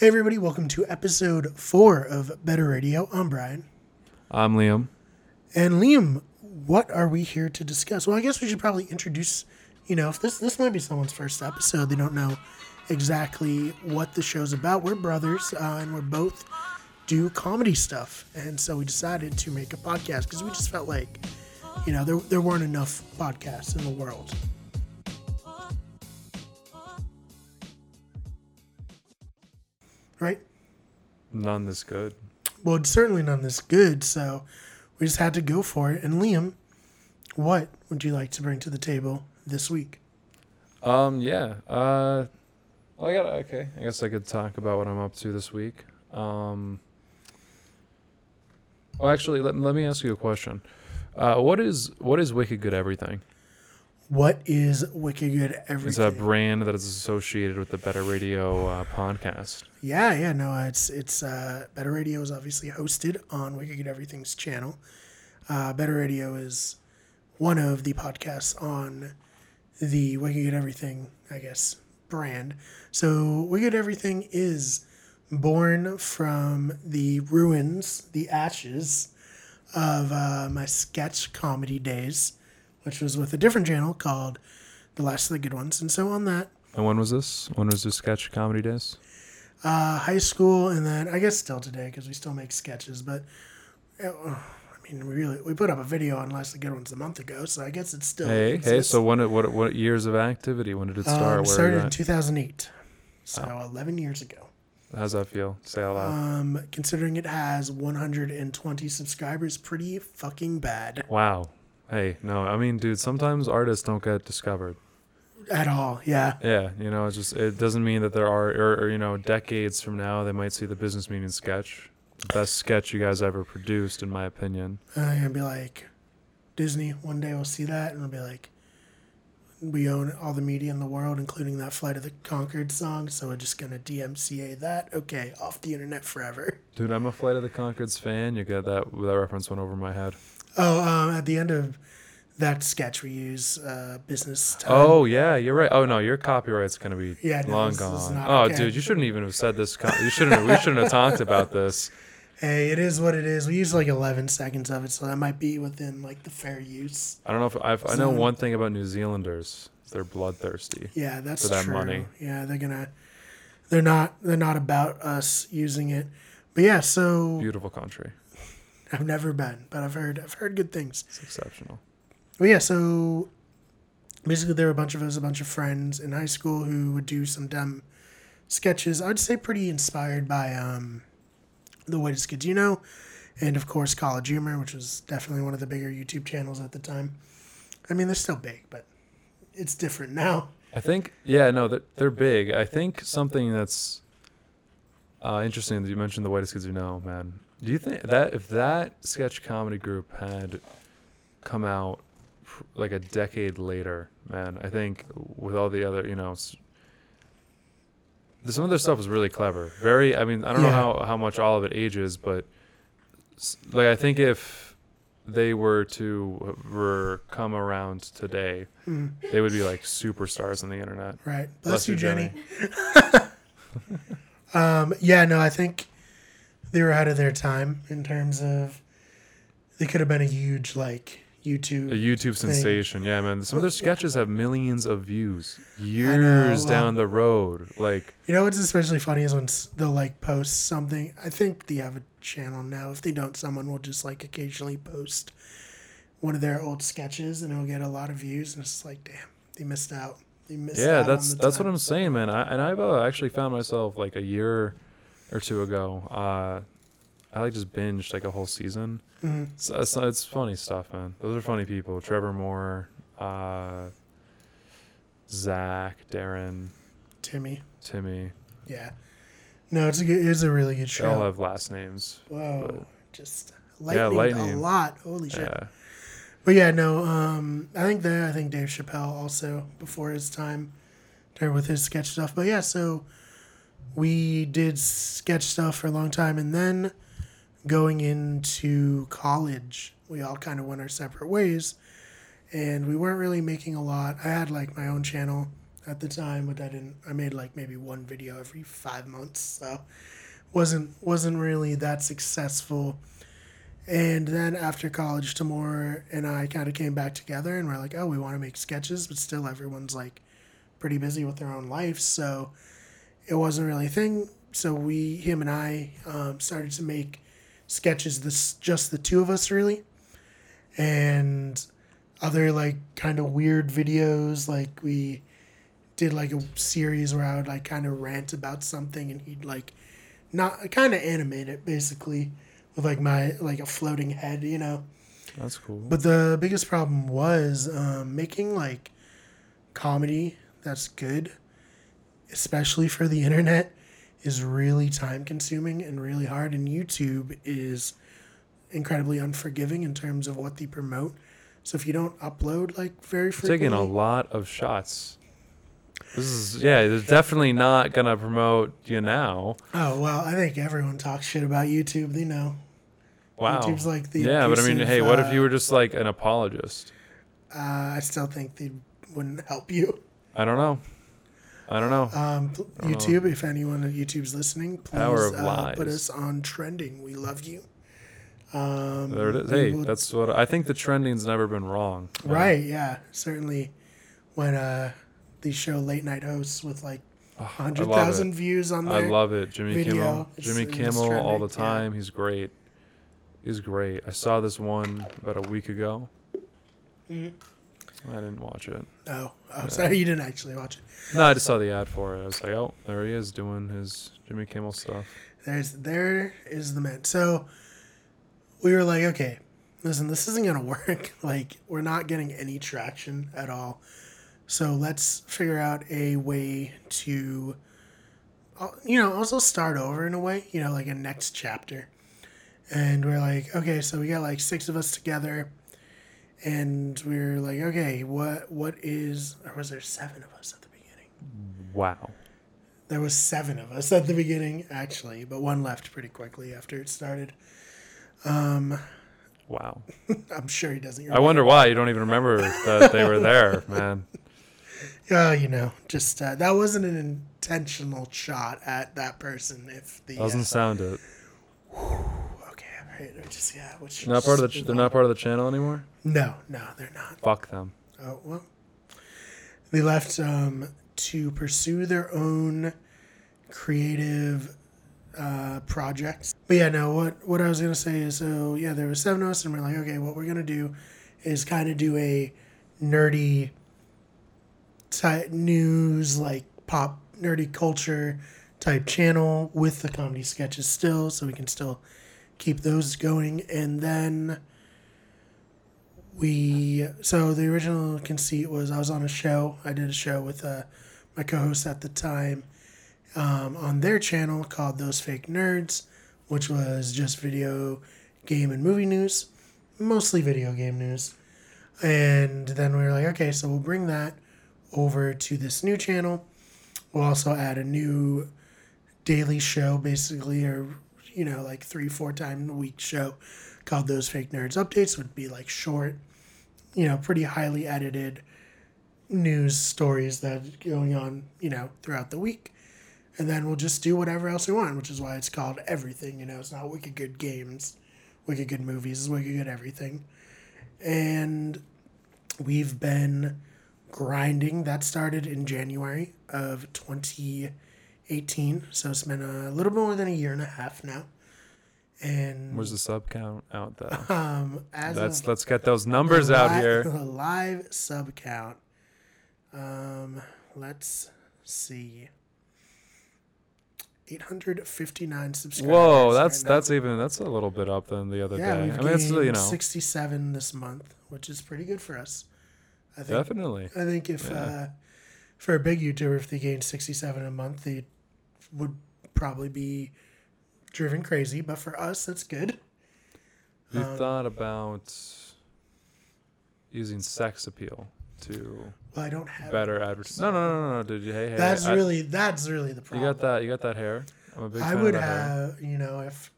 Hey, everybody, welcome to episode four of Better Radio. I'm Brian. I'm Liam. And Liam, what are we here to discuss? Well, I guess we should probably introduce, you know, if this this might be someone's first episode, they don't know exactly what the show's about. We're brothers, uh, and we're both do comedy stuff, and so we decided to make a podcast because we just felt like, you know, there there weren't enough podcasts in the world. Right? None this good. Well, it's certainly none this good, so we just had to go for it. And Liam, what would you like to bring to the table this week? Um, yeah. Uh, well, I got okay. I guess I could talk about what I'm up to this week. Um, well, actually, let, let me ask you a question. Uh, what is what is Wicked Good Everything? What is Wicked Good Everything? It's a brand that is associated with the Better Radio uh, podcast. Yeah, yeah, no, it's it's uh, Better Radio is obviously hosted on Wicked Good Everything's channel. Uh, Better Radio is one of the podcasts on the Wicked Good Everything, I guess, brand. So Wicked Everything is born from the ruins, the ashes of uh, my sketch comedy days, which was with a different channel called The Last of the Good Ones. And so on that, And when was this? When was this sketch comedy days? uh, high school, and then I guess still today because we still make sketches. But uh, I mean, we really we put up a video on Last of the Good Ones a month ago, so I guess it's still Hey, hey. So when? it- What? What years of activity? When did it start? um, started in 2008, so 11 years ago. How's that feel? Say out loud. Um, considering it has 120 subscribers, pretty fucking bad Wow. Hey, no, I mean, dude, sometimes artists don't get discovered. at all. Yeah, Yeah, you know, it's just it doesn't mean that there are, or, or you know, decades from now they might see the business meeting sketch, the best sketch you guys ever produced, in my opinion. and I'm gonna be like, Disney. One day we'll see that, and I'll be like, we own all the media in the world, including that Flight of the Concord song. So we're just gonna DMCA that. Okay, off the internet forever. Dude, I'm a Flight of the Conchords fan. You get that? That reference went over my head. Oh, um, at the end of that sketch, we use uh, business. Time. Oh yeah, you're right. Oh no, your copyright's gonna be Yeah, no, long gone. Oh, okay. dude, you shouldn't even have said this. You shouldn't. Have, we shouldn't have talked about this. Hey, it is what it is. We use like 11 seconds of it, so that might be within like the fair use. I don't know if I've, I know one thing about New Zealanders. They're bloodthirsty. Yeah, that's For that true. money. Yeah, they're gonna. They're not. They're not about us using it. But yeah, so Beautiful country. I've never been, but I've heard. I've heard good things. It's exceptional. Well, yeah, so basically, there were a bunch of us, a bunch of friends in high school who would do some dumb sketches. I would say pretty inspired by um, the Whitest Kids You Know, and of course College Humor, which was definitely one of the bigger YouTube channels at the time. I mean, they're still big, but it's different now. I think, yeah, no, they're, they're big. I think something that's uh, interesting that you mentioned the whitest kids you know, man. Do you think that if that sketch comedy group had come out like a decade later, man, I think with all the other, you know, some of their stuff was really clever. Very, I mean, I don't know how, how much all of it ages, but like I think if they were to were come around today, Mm, they would be like superstars on the internet. right. Bless, you, Jenny. Jenny. Um, yeah, no, I think they were ahead of their time in terms of they could have been a huge like YouTube. A YouTube. YouTube sensation, yeah, man. Some of their sketches have millions of views years well- down the road. Like, You know what's especially funny is when they'll like post something. I think they have a channel now. If they don't, someone will just like occasionally post one of their old sketches, and it'll get a lot of views. And it's like, damn, they missed out. They missed yeah, out that's that's what. I'm saying, man. I, and I've uh, actually found myself like a year or two ago. Uh, I like just binged like a whole season. Mhm. It's, it's, it's funny stuff, man. Those are funny people. Trevor Moore, uh, Zach, Darren, Timmy. Timmy. Yeah. No, it's a good. It's a really good show. They all have last names. Whoa, just Yeah, lightning, a lot. Holy shit. Yeah. But yeah, no. Um, I think that I think Dave Chappelle also before his time, there with his sketch stuff. But yeah, so we did sketch stuff for a long time, and then going into college, we all kind of went our separate ways, and we weren't really making a lot. I had like my own channel at the time, but I didn't. I made like maybe one video every five months, so wasn't wasn't really that successful. And then after college, Tamor and I kind of came back together, and we're like, oh, we want to make sketches, but still everyone's like pretty busy with their own lives, so it wasn't really a thing. So we, him and I, um, started to make sketches. This just the two of us really, and other like kind of weird videos. Like we did like a series where I would like kind of rant about something, and he'd like not kind of animate it basically with like my like a floating head, you know. That's cool. But the biggest problem was um, making like comedy that's good, especially for the internet, is really time consuming and really hard. And YouTube is incredibly unforgiving in terms of what they promote. So if you don't upload like very frequently, taking a lot of shots. This is yeah, it's definitely not gonna promote you now. oh well, I think everyone talks shit about YouTube. They know. Wow. YouTube's like the yeah, but I mean, hey, what if uh, you were just like an apologist? Uh, I still think they wouldn't help you. I don't know. I don't know. Um, pl- YouTube, if anyone at YouTube's listening, please uh, put us on trending. We love you. Um, there it is. Hey, will- that's what I think. The trending's never been wrong. Right. Yeah, certainly. When uh, these show late night hosts with like hundred thousand views on the I love it. Jimmy video. Kimmel. It's- Jimmy Kimmel all the trending, yeah. time. He's great. He's great. I saw this one about a week ago. Mhm. I didn't watch it. Oh, oh, sorry, you didn't actually watch it. No, I just saw the ad for it. I was like, oh, there he is doing his Jimmy Kimmel stuff. There's there is the man. So we were like, okay, listen, this isn't gonna work. Like we're not getting any traction at all. So let's figure out a way to, uh, you know, also start over in a way. You know, like a next chapter. And we're like, okay, so we got like six of us together, and we are like, okay, what what is? Or was there seven of us at the beginning? Wow. There was seven of us at the beginning, actually, but one left pretty quickly after it started. Um, Wow. I'm sure he doesn't. I wonder why you don't even remember that they were there, man. Oh, you know, just uh, that wasn't an intentional shot at that person. If the Doesn't uh, sound it. all right, or just yeah, which Not part of the. Ch- they're not part of the channel anymore. No, no, they're not. Fuck them. Oh well, they left um, to pursue their own creative uh, projects. But yeah, no. What what I was gonna say is, so yeah, there was seven of us, and we're like, okay, what we're gonna do is kind of do a nerdy type news, like pop nerdy culture type channel with the comedy sketches still, so we can still keep those going, and then we so the original conceit was I was on a show. I did a show with uh, my co-host at the time um, on their channel called Those Fake Nerds, which was just video game and movie news, mostly video game news. And then we were like, okay, so we'll bring that over to this new channel. We'll also add a new daily show, basically, or you know, like three, four time a week show called Those Fake Nerds Updates. Would be like short, you know, pretty highly edited news stories that going on, you know, throughout the week. And then we'll just do whatever else we want, which is why it's called everything. You know, it's not Wicked Good Games, Wicked Good Movies, it's Wicked Good Everything. And we've been grinding. That started in January of 2018. So it's been a little bit more than a year and a half now. And Where's the sub count out though? um, as Let's of let's get those numbers out here. The live sub count. Um, let's see. 859 subscribers. Whoa, that's right that's even that's a little bit up than the other yeah. day. We've I mean, it's you know 67 this month, which is pretty good for us. I think. definitely. I think if Yeah. uh, for a big YouTuber, if they gain 67 a month, they would probably be driven crazy. But for us, that's good. You Um, thought about using sex appeal to Well, I don't have. better advertise. No, no, no, no, no. Did you? Hey, hey. That's I- really that's really the problem. You got that? You got that hair? I'm a big I fan would that hair. have, you know, if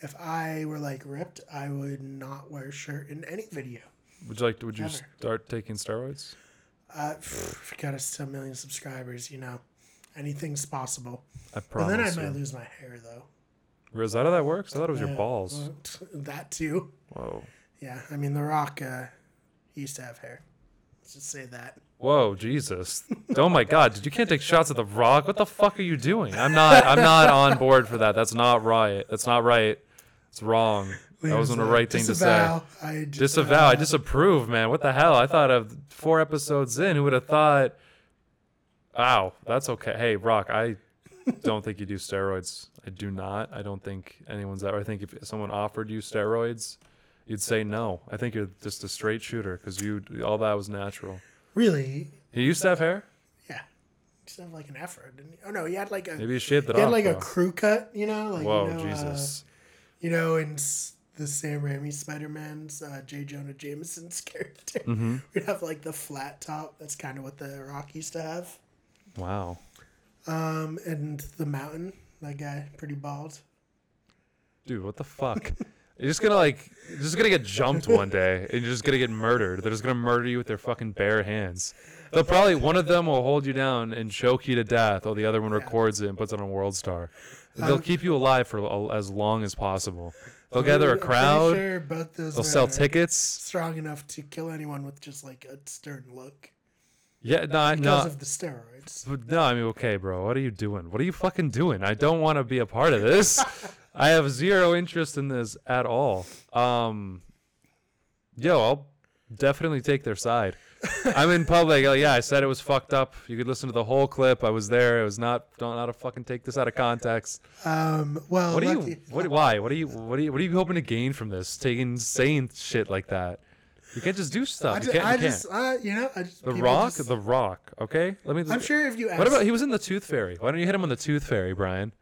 if I were like ripped, I would not wear a shirt in any video. Would you like? to Would you start taking steroids? Uh, I got us a million subscribers, you know, anything's possible. I promise. But then I you. might lose my hair though. Is that how that works? I thought it was your balls. that too. Whoa. Yeah, I mean, The Rock, uh, he used to have hair. Let's just say that. Whoa, Jesus! Oh my God! Did you can't take shots at the Rock? What the fuck are you doing? I'm not. I'm not on board for that. That's not right. That's not right. It's wrong. That wasn't the uh, right thing to say. disavow. I Disavow. I disapprove, man. What the hell? I thought of four episodes in. Who would have thought? Ow, that's okay. Hey, Rock, I don't think you do steroids. I do not. I don't think anyone's ever. I think if someone offered you steroids, you'd say no. I think you're just a straight shooter because you all that was natural. Really? He used to have hair. Yeah. He used to have like an afro, didn't he? Oh no, he had like a Maybe he shaved it he had off. like a crew cut. You know, like Whoa, you know, uh, Jesus! you know, in the Sam Raimi Spider Man's uh, J. Jonah Jameson's character, hmm we'd have like the flat top. That's kind of what the Rock used to have. Wow. Um, and the Mountain, that guy, pretty bald. Dude, what the fuck? You're just gonna like, you're just gonna get jumped one day, and you're just gonna get murdered. They're just gonna murder you with their fucking bare hands. They'll probably one of them will hold you down and choke you to death, while the other one records it and puts it on World Star. They'll Um, keep you alive for a- as long as possible. They'll gather a crowd. Sure both those They'll sell tickets. Strong enough to kill anyone with just like a stern look Yeah, no, I because no, of the steroids. No, I mean, okay, bro. What are you doing? What are you fucking doing? I don't want to be a part of this. I have zero interest in this at all. Um, yo, I'll definitely take their side. I'm in public. Like, yeah, I said it was fucked up. You could listen to the whole clip. I was there. It was not. Don't not to fucking take this out of context. Um, well, What are you? What? Why? What are you? What are you? What are you hoping to gain from this? Taking saying shit like that. You can't just do stuff. I you just, can't. I you can't. just uh, you know, I just, the Rock. just- the Rock. Okay. Let me. I'm sure if you ask, What about he was in the Tooth Fairy? Why don't you hit him on the Tooth Fairy, Brian?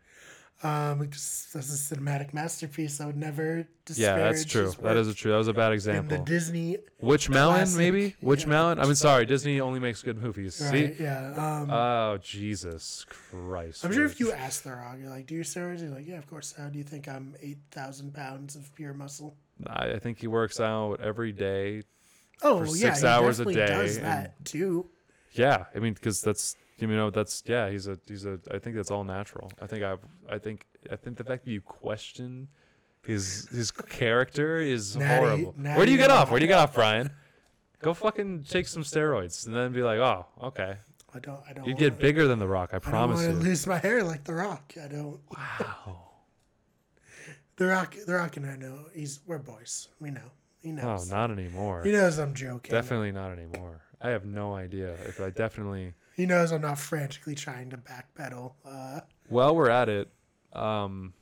um, because that's a cinematic masterpiece. I would never disparage. Yeah, that's true. That is a true. That was a bad in the example. Disney. Which Mountain, classic, maybe. Which yeah. Mountain. I mean, sorry, Disney only makes good movies. Right, See? yeah. Um, Oh Jesus Christ! I'm sure if you ask The Rock, you're like, "Do you steroids?" You're like, "Yeah, of course." How do you think I'm eight thousand pounds of pure muscle? I, I think he works out every day. Oh For yeah, six he hours a day does and- that too. Yeah, I mean, because that's you know that's yeah. He's a he's a. I think that's all natural. I think I I think I think the fact that you question his his character is Natty- horrible. Where do you get off? Where do you get off, Brian? Go fucking take some steroids and then be like, oh, okay. I don't. I don't. You'd wanna, get bigger than The Rock, I I don't promise want you. to lose my hair like The Rock. I don't. Wow. The Rock. The Rock and I know he's we're boys. We know. He knows. Oh, not anymore. He knows I'm joking. Definitely not anymore. I have no idea if I definitely. He knows I'm not frantically trying to backpedal. Uh, While we're at it, um,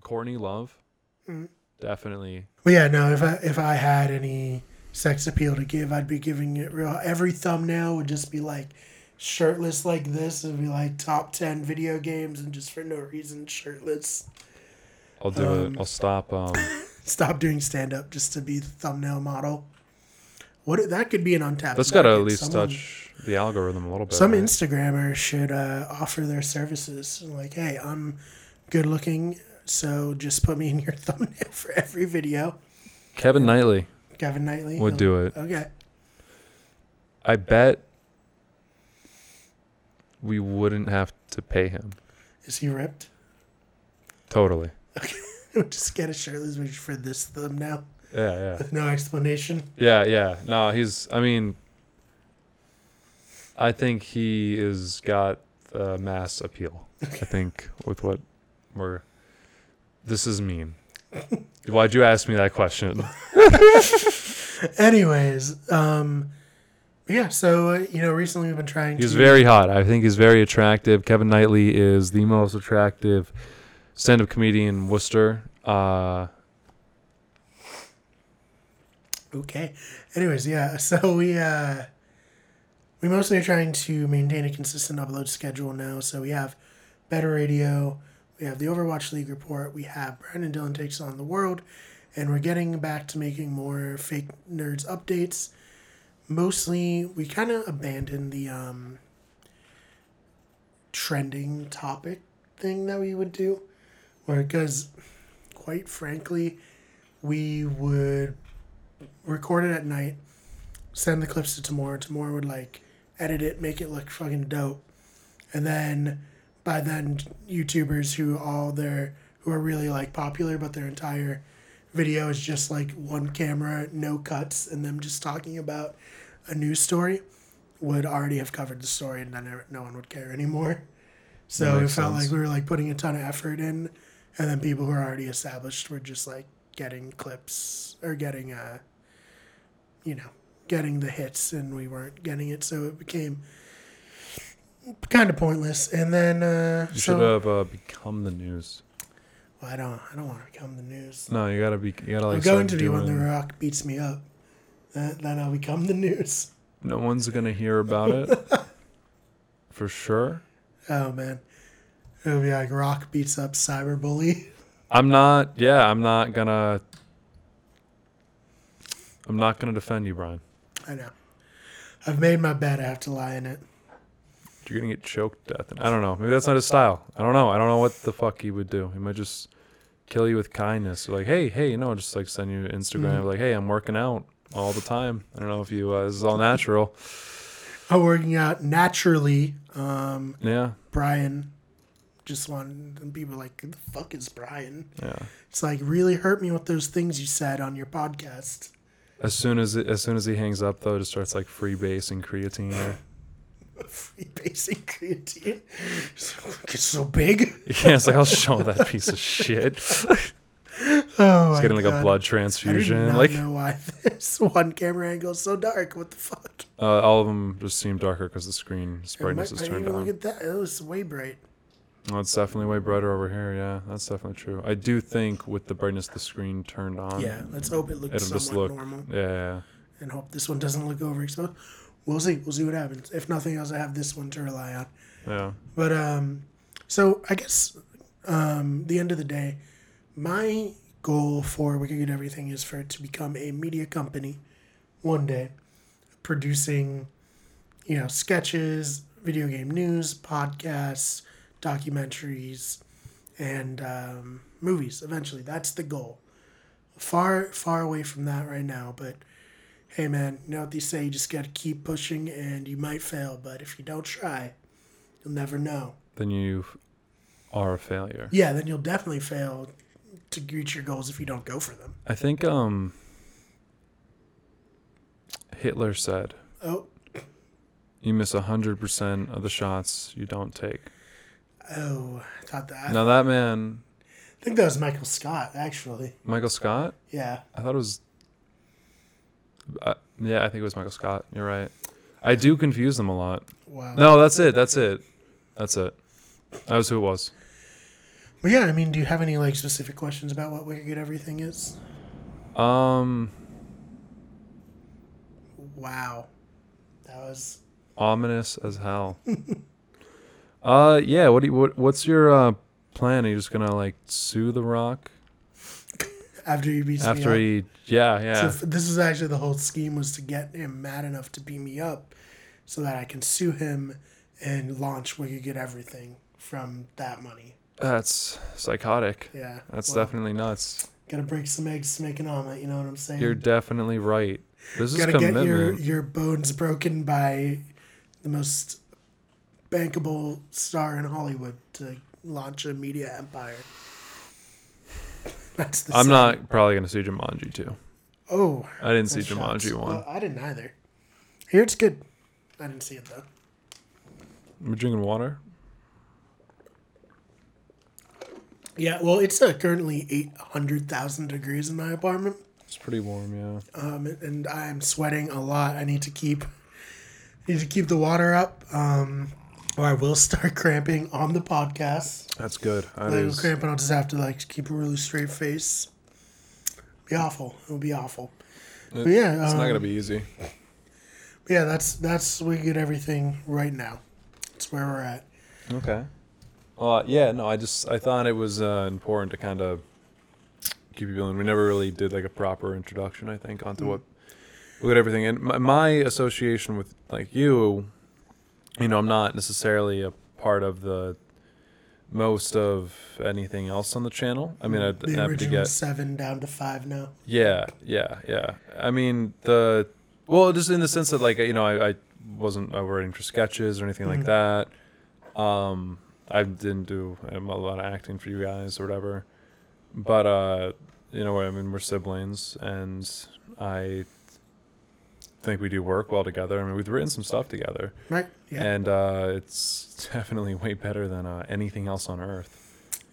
Courtney Love, Mhm. definitely. but yeah, no. If I if I had any sex appeal to give, I'd be giving it real. Every thumbnail would just be like shirtless like this. It'd be like top ten video games and just for no reason shirtless. I'll do Um, it. I'll stop. Um, Stop doing stand up just to be the thumbnail model. What that could be an untapped. that's got to at least Someone- touch the algorithm a little bit. Some right? Instagrammers should uh, offer their services. Like, hey, I'm good looking, so just put me in your thumbnail for every video. Kevin Knightley Kevin Knightley would do it. Okay. I bet we wouldn't have to pay him. Is he ripped? Totally. just get a shirtless picture for this thumbnail Yeah, yeah. with no explanation. Yeah, yeah. No, he's. I mean, I think he is got the mass appeal. I think with what we're. This is mean. Why'd you ask me that question? Anyways, um, yeah. So uh, you know, recently we've been trying. He's to, very hot. I think he's very attractive. Kevin Knightley is the most attractive stand-up comedian in Worcester. Uh, Okay. Anyways, yeah. So we uh we mostly are trying to maintain a consistent upload schedule now. So we have Better Radio, we have the Overwatch League report, we have Brandon Dillon takes on the world, and we're getting back to making more fake nerds updates. Mostly, we kind of abandoned the um trending topic thing that we would do, because quite frankly, we would record it at night, send the clips to Tamora. Tamora would like edit it, make it look fucking dope, and then by then YouTubers who all their who are really like popular, but their entire video is just like one camera, no cuts, and them just talking about a news story, would already have covered the story, and then no one would care anymore. So it felt sense. like we were like putting a ton of effort in, and then people who are already established were just like getting clips or getting uh, you know, getting the hits, and we weren't getting it, so it became kind of pointless. And then uh, You so should have uh, become the news. well, I don't I don't want to become the news. No, you gotta be. You gotta like. I'm going to be when The Rock beats me up. Uh, then I'll become the news. No one's gonna hear about it. For sure. Oh man, it'll be like Rock beats up Cyberbully. I'm not. Yeah, I'm not gonna. I'm not gonna defend you, Brian. I know. I've made my bed. I have to lie in it. You're gonna get choked to death. I don't know. Maybe that's not his style. I don't know. I don't know what the fuck he would do. He might just kill you with kindness. Like, hey, hey, you know, just like send you Instagram. Mhm. Like, hey, I'm working out all the time. I don't know if you. Uh, this is all natural. I'm working out naturally. Um, Yeah, Brian just wanted and people like, the fuck is Brian?" yeah. It's like really hurt me with those things you said on your podcast. As soon as it, as soon as he hangs up, though, it just starts like freebasing creatine. There. Free basic creatine. It's so big. Yeah, it's like I'll show that piece of shit. Oh, He's getting like God. a blood I did transfusion. not Like know why this one camera angle is so dark. What the fuck? uh, all of them just seem darker because the screen brightness is turned on. Look at that. It was way bright. Oh, it's definitely way brighter over here. Yeah, that's definitely true. I do think with the brightness of the screen turned on. yeah, let's hope it looks it'll just somewhat look- normal, Yeah, yeah. and hope this one doesn't look overexposed. We'll see. We'll see what happens. If nothing else, I have this one to rely on. yeah. But um, so I guess um, the end of the day, my goal for We Wicked Good Everything is for it to become a media company one day, producing, you know, sketches, video game news, podcasts, documentaries, and um, movies. Eventually, that's the goal. Far, far away from that right now, but. Hey man, you know what they say? You just gotta keep pushing and you might fail, but if you don't try, you'll never know. Then you are a failure. Yeah, then you'll definitely fail to reach your goals if you don't go for them. I think um Hitler said, Oh, "You miss hundred percent of the shots you don't take." Oh, I thought that. Now that man, I think that was Michael Scott, actually. Michael Scott. Yeah. I thought it was. Uh, yeah, I think it was Michael Scott. You're right. I do confuse them a lot. Wow. No, that's it. That's it. That's it. That was who it was. But yeah, I mean, do you have any like specific questions about what Wicked Everything is? Um, Wow. That was ominous as hell. uh, yeah. What do you, what What's your uh plan? Are you just gonna like sue the Rock after he beats after me up. he? Yeah, So yeah. f- this is actually the whole scheme was to get him mad enough to beat me up, so that I can sue him and launch Wicked Good Everything from that money. That's psychotic. Yeah. That's well, definitely nuts. Gotta break some eggs to make an omelet. You know what I'm saying? You're definitely right. This is gotta get your your bones broken by the most bankable star in Hollywood to launch a media empire. That's the I'm not probably gonna see Jumanji too. Oh, I didn't see that's Jumanji one. Well, I didn't either. Here it's good. I didn't see it though. We're drinking water. Yeah, well, it's uh, currently eight hundred thousand degrees in my apartment, It's pretty warm, yeah. um, and I'm sweating a lot. I need to keep need to keep the water up, um, or I will start cramping on the podcast. That's good. That Like, is. cramping, I'll just have to like keep a really straight face. Be awful. It'll be awful. It- But yeah, It's not um, gonna be easy. But yeah, that's that's Wicked Everything right now. That's where we're at. Okay. Uh, yeah, no, I just I thought it was uh, important to kind of keep you in. We never really did like a proper introduction. I think onto Mm. what at everything. And my, my association with like you, you know, I'm not necessarily a part of the most of anything else on the channel. I mean, I'd the to original get seven down to five now. Yeah, yeah, yeah. I mean, the Well, just in the sense that like you know I, I wasn't uh, writing for sketches or anything like that. Um, I didn't do a lot of acting for you guys or whatever. But uh, you know, I mean, we're siblings, and I think we do work well together. I mean, we've written some stuff together, Right? Yeah. and uh, it's definitely way better than uh, anything else on earth,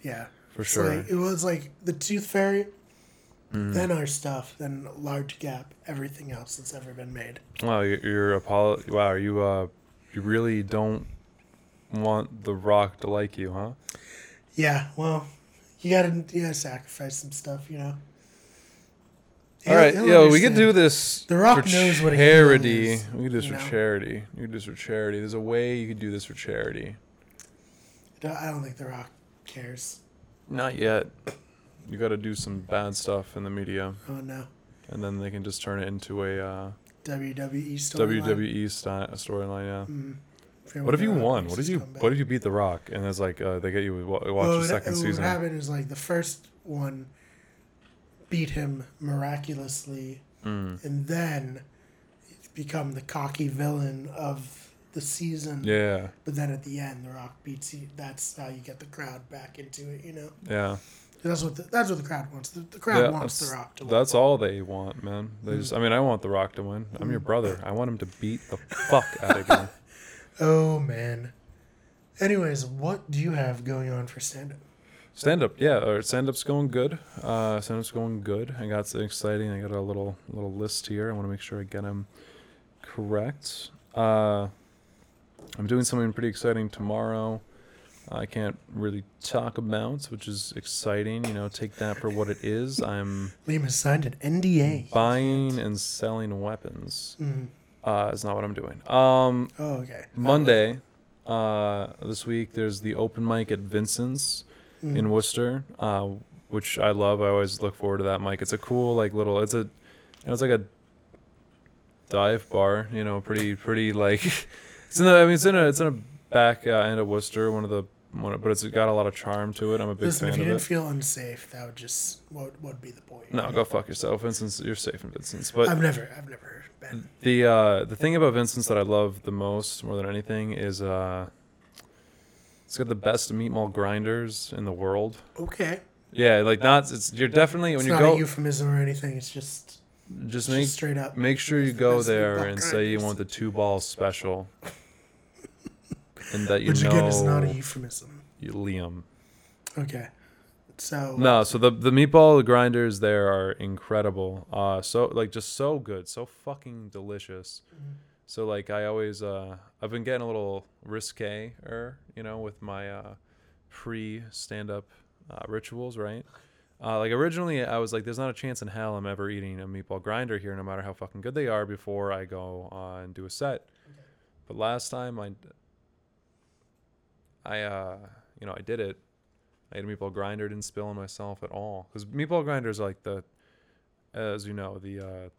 yeah. for It's sure. like- it was like the Tooth Fairy, Mm. then our stuff, then Large Gap, everything else that's ever been made. Wow, you- you're apolo- Wow, are you uh, you really don't want the Rock to like you, huh? Yeah. Well, you gotta you gotta sacrifice some stuff, you know. All He'll- yo, we could do this. The Rock for knows what a hero charity. is, we could do this you for know? charity. You could do this for charity. There's a way you could do this for charity. I don't think The Rock cares. Not yet. You got to do some bad stuff in the media, Oh no. and then they can just turn it into a uh, WWE storyline. WWE sti- storyline. Yeah. Mm. Fear What if you won? What if you. What if you beat The Rock, and it's like uh, they get you wa- watch the second it- season? What happened is like the first one beat him miraculously, Mm. and then become the cocky villain of the season. Yeah, But then at the end, The Rock beats you. That's how you get the crowd back into it. You know, yeah. that's what the, that's what the crowd wants. The, the crowd Yeah, wants The Rock to win. That's all they want, man. They Mm. just, I mean, I want The Rock to win. I'm your brother. I want him to beat the fuck out of you. Oh man. Anyways, what do you have going on for stand up? Stand up, yeah. Or stand up's going good. Uh, stand up's going good. I got some exciting. I got a little little list here. I want to make sure I get them correct. Uh, I'm doing something pretty exciting tomorrow. I can't really talk about, which is exciting. You know, take that for what it is. I'm Liam has signed an NDA. buying and selling weapons. Mm. Uh, is not what I'm doing. Um, Oh, okay. Monday, uh, this week, there's the open mic at Vincent's Mm. in Worcester, uh, which I love. I always look forward to that mic. It's a cool, like little. It's a, you know, it's like a dive bar. You know, pretty, pretty like. It's in the. I mean, it's in a. It's in a back uh, end of Worcester. One of the. One, but it's got a lot of charm to it. I'm a big Listen, fan of it. if you didn't it. feel unsafe, that would just what would be the point? no, go fuck yourself, Vincent's. You're safe in Vincent's, but I've never, I've never been. The uh, the thing about Vincent's that I love the most, more than anything, is uh, it's got the best meatball grinders in the world. Okay, Yeah, like not. It's you're definitely it's when you not go, a euphemism or anything. It's just, just make just straight up. make sure you It's go best there meatball and say you grinders. want the two balls special, and that you Which know again is not a euphemism. you Liam. Okay, so No, so the the meatball grinders there are incredible. Uh, so like just so good, so fucking delicious. So like I always uh I've been getting a little risque er, you know, with my uh pre stand up uh, rituals, right? Uh, like originally I was like, there's not a chance in hell I'm ever eating a meatball grinder here, no matter how fucking good they are, before I go and do a set. But last time I, I uh, you know, I did it. I ate a meatball grinder, didn't spill on myself at all, because meatball grinders are like the, as you know, the uh,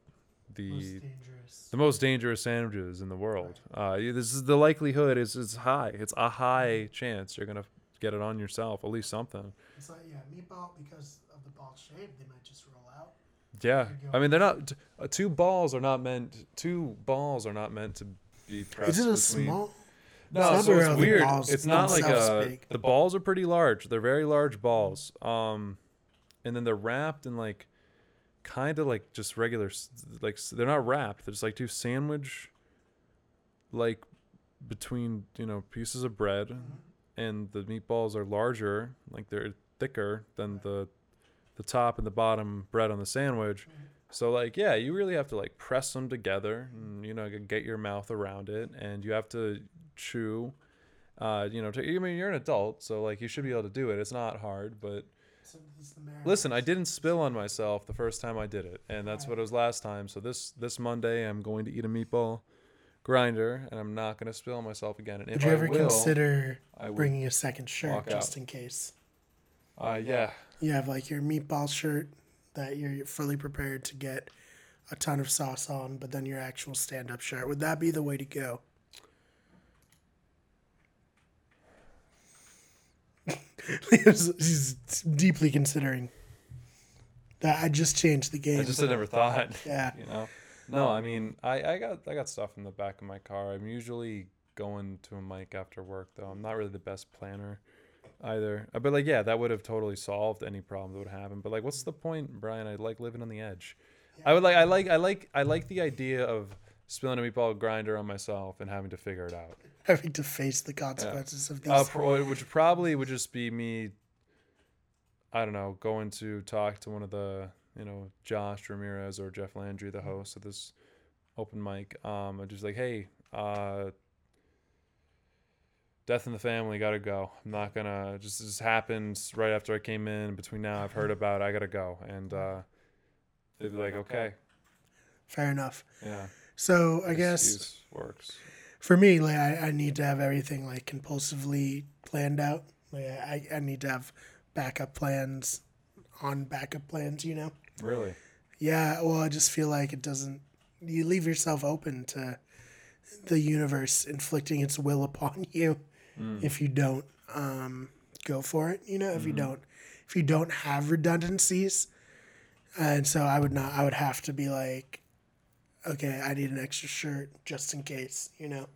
the most dangerous. the most dangerous sandwiches in the world. Uh, this is the likelihood is is high. It's a high chance you're gonna get it on yourself, at least something. It's like yeah, meatball because of the ball shape, they might just roll out. Yeah, I mean they're not. Uh, two balls are not meant. Two balls are not meant to be pressed. Is it a small? No, It's not so it's weird. balls It's not like a. big. The balls are pretty large. They're very large balls. Um, and then they're wrapped in like, kind of like just regular, like they're not wrapped. They're just like two sandwich, like, between you know pieces of bread, Mm-hmm. and the meatballs are larger, like they're thicker than the, the top and the bottom bread on the sandwich. Mm-hmm. So like yeah, you really have to like press them together and you know get your mouth around it and you have to chew. Uh, you know, to, I mean you're an adult, so like you should be able to do it. It's not hard, but So it's the listen, I didn't spill on myself the first time I did it, and that's what it was last time. So this this Monday I'm going to eat a meatball grinder and I'm not going to spill on myself again. And if Would you I ever will, consider bringing a second shirt just out. in case? Uh, yeah, You have like your meatball shirt that you're fully prepared to get a ton of sauce on, but then your actual stand up shirt. Would that be the way to go? He's deeply considering that. I just changed the game. I just had never thought. yeah. You know. No, I mean, I, I got I got stuff in the back of my car. I'm usually going to a mic after work though. I'm not really the best planner either. Uh, But like, yeah, that would have totally solved any problem that would happen. But like, what's the point, Brian? I like living on the edge. I would like I like I like I like the idea of spilling a meatball grinder on myself and having to figure it out. Having to face the consequences of these. Uh, pro- which probably would just be me. I don't know, going to talk to one of the, you know, Josh Ramirez or Jeff Landry, the host of this open mic. Um, I'm just like, hey, uh, death in the family, gotta go. I'm not gonna. Just this happened right after I came in. Between now, I've heard about. It, I gotta go, and uh, they'd be like, okay, Fair enough. yeah. So I guess works. for me, like I, I need to have everything like compulsively planned out. Like I, I need to have backup plans on backup plans, you know? Really. Yeah, well I just feel like it doesn't you leave yourself open to the universe inflicting its will upon you if you don't um, go for it, you know, if you don't if you don't have redundancies. And so I would not I would have to be like okay, I need an extra shirt just in case, you know.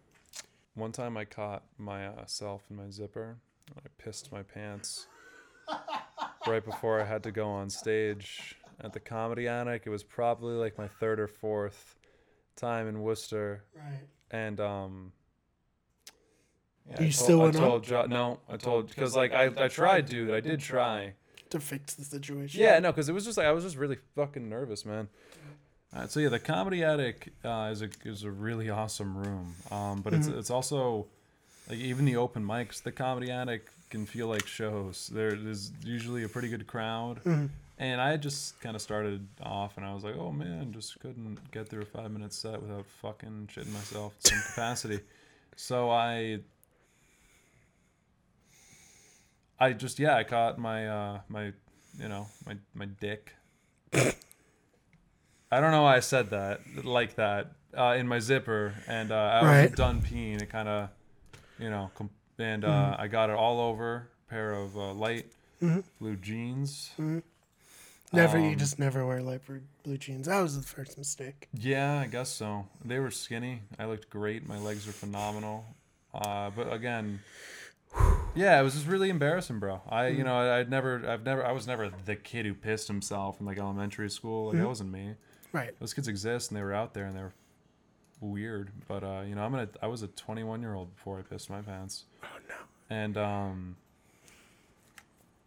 One time I caught myself in my zipper. I pissed my pants right before I had to go on stage at the Comedy Attic. It was probably like my third or fourth time in Worcester, Right. and um. yeah, You I told, still I went on? told Jo- no, I told because like I, I tried, dude. I did try. To fix the situation. Yeah, no, because it was just like I was just really fucking nervous, man. Uh, so yeah, the Comedy Attic uh, is a is a really awesome room, um, but it's it's also like even the open mics. The Comedy Attic can feel like shows. There is usually a pretty good crowd, and I just kind of started off, and I was like, oh man, just couldn't get through a five minute set without fucking shitting myself to some capacity. So I I just yeah, I caught my uh my you know, my my dick. I don't know why I said that like that uh, in my zipper, and uh, I Right. was done peeing. It kind of, you know, com- and uh, I got it all over. Pair of uh, light blue jeans. Never, you Um, just never wear light blue jeans. That was the first mistake. Yeah, I guess so. They were skinny. I looked great. My legs were phenomenal. Uh, but again, yeah, it was just really embarrassing, bro. I, you know, I, I'd never, I've never, I was never the kid who pissed himself in like elementary school. Like that wasn't me. Right. Those kids exist, and they were out there, and they were weird. But uh, you know, I'm gonna, I was a 21 year old before I pissed my pants. Oh no. And um,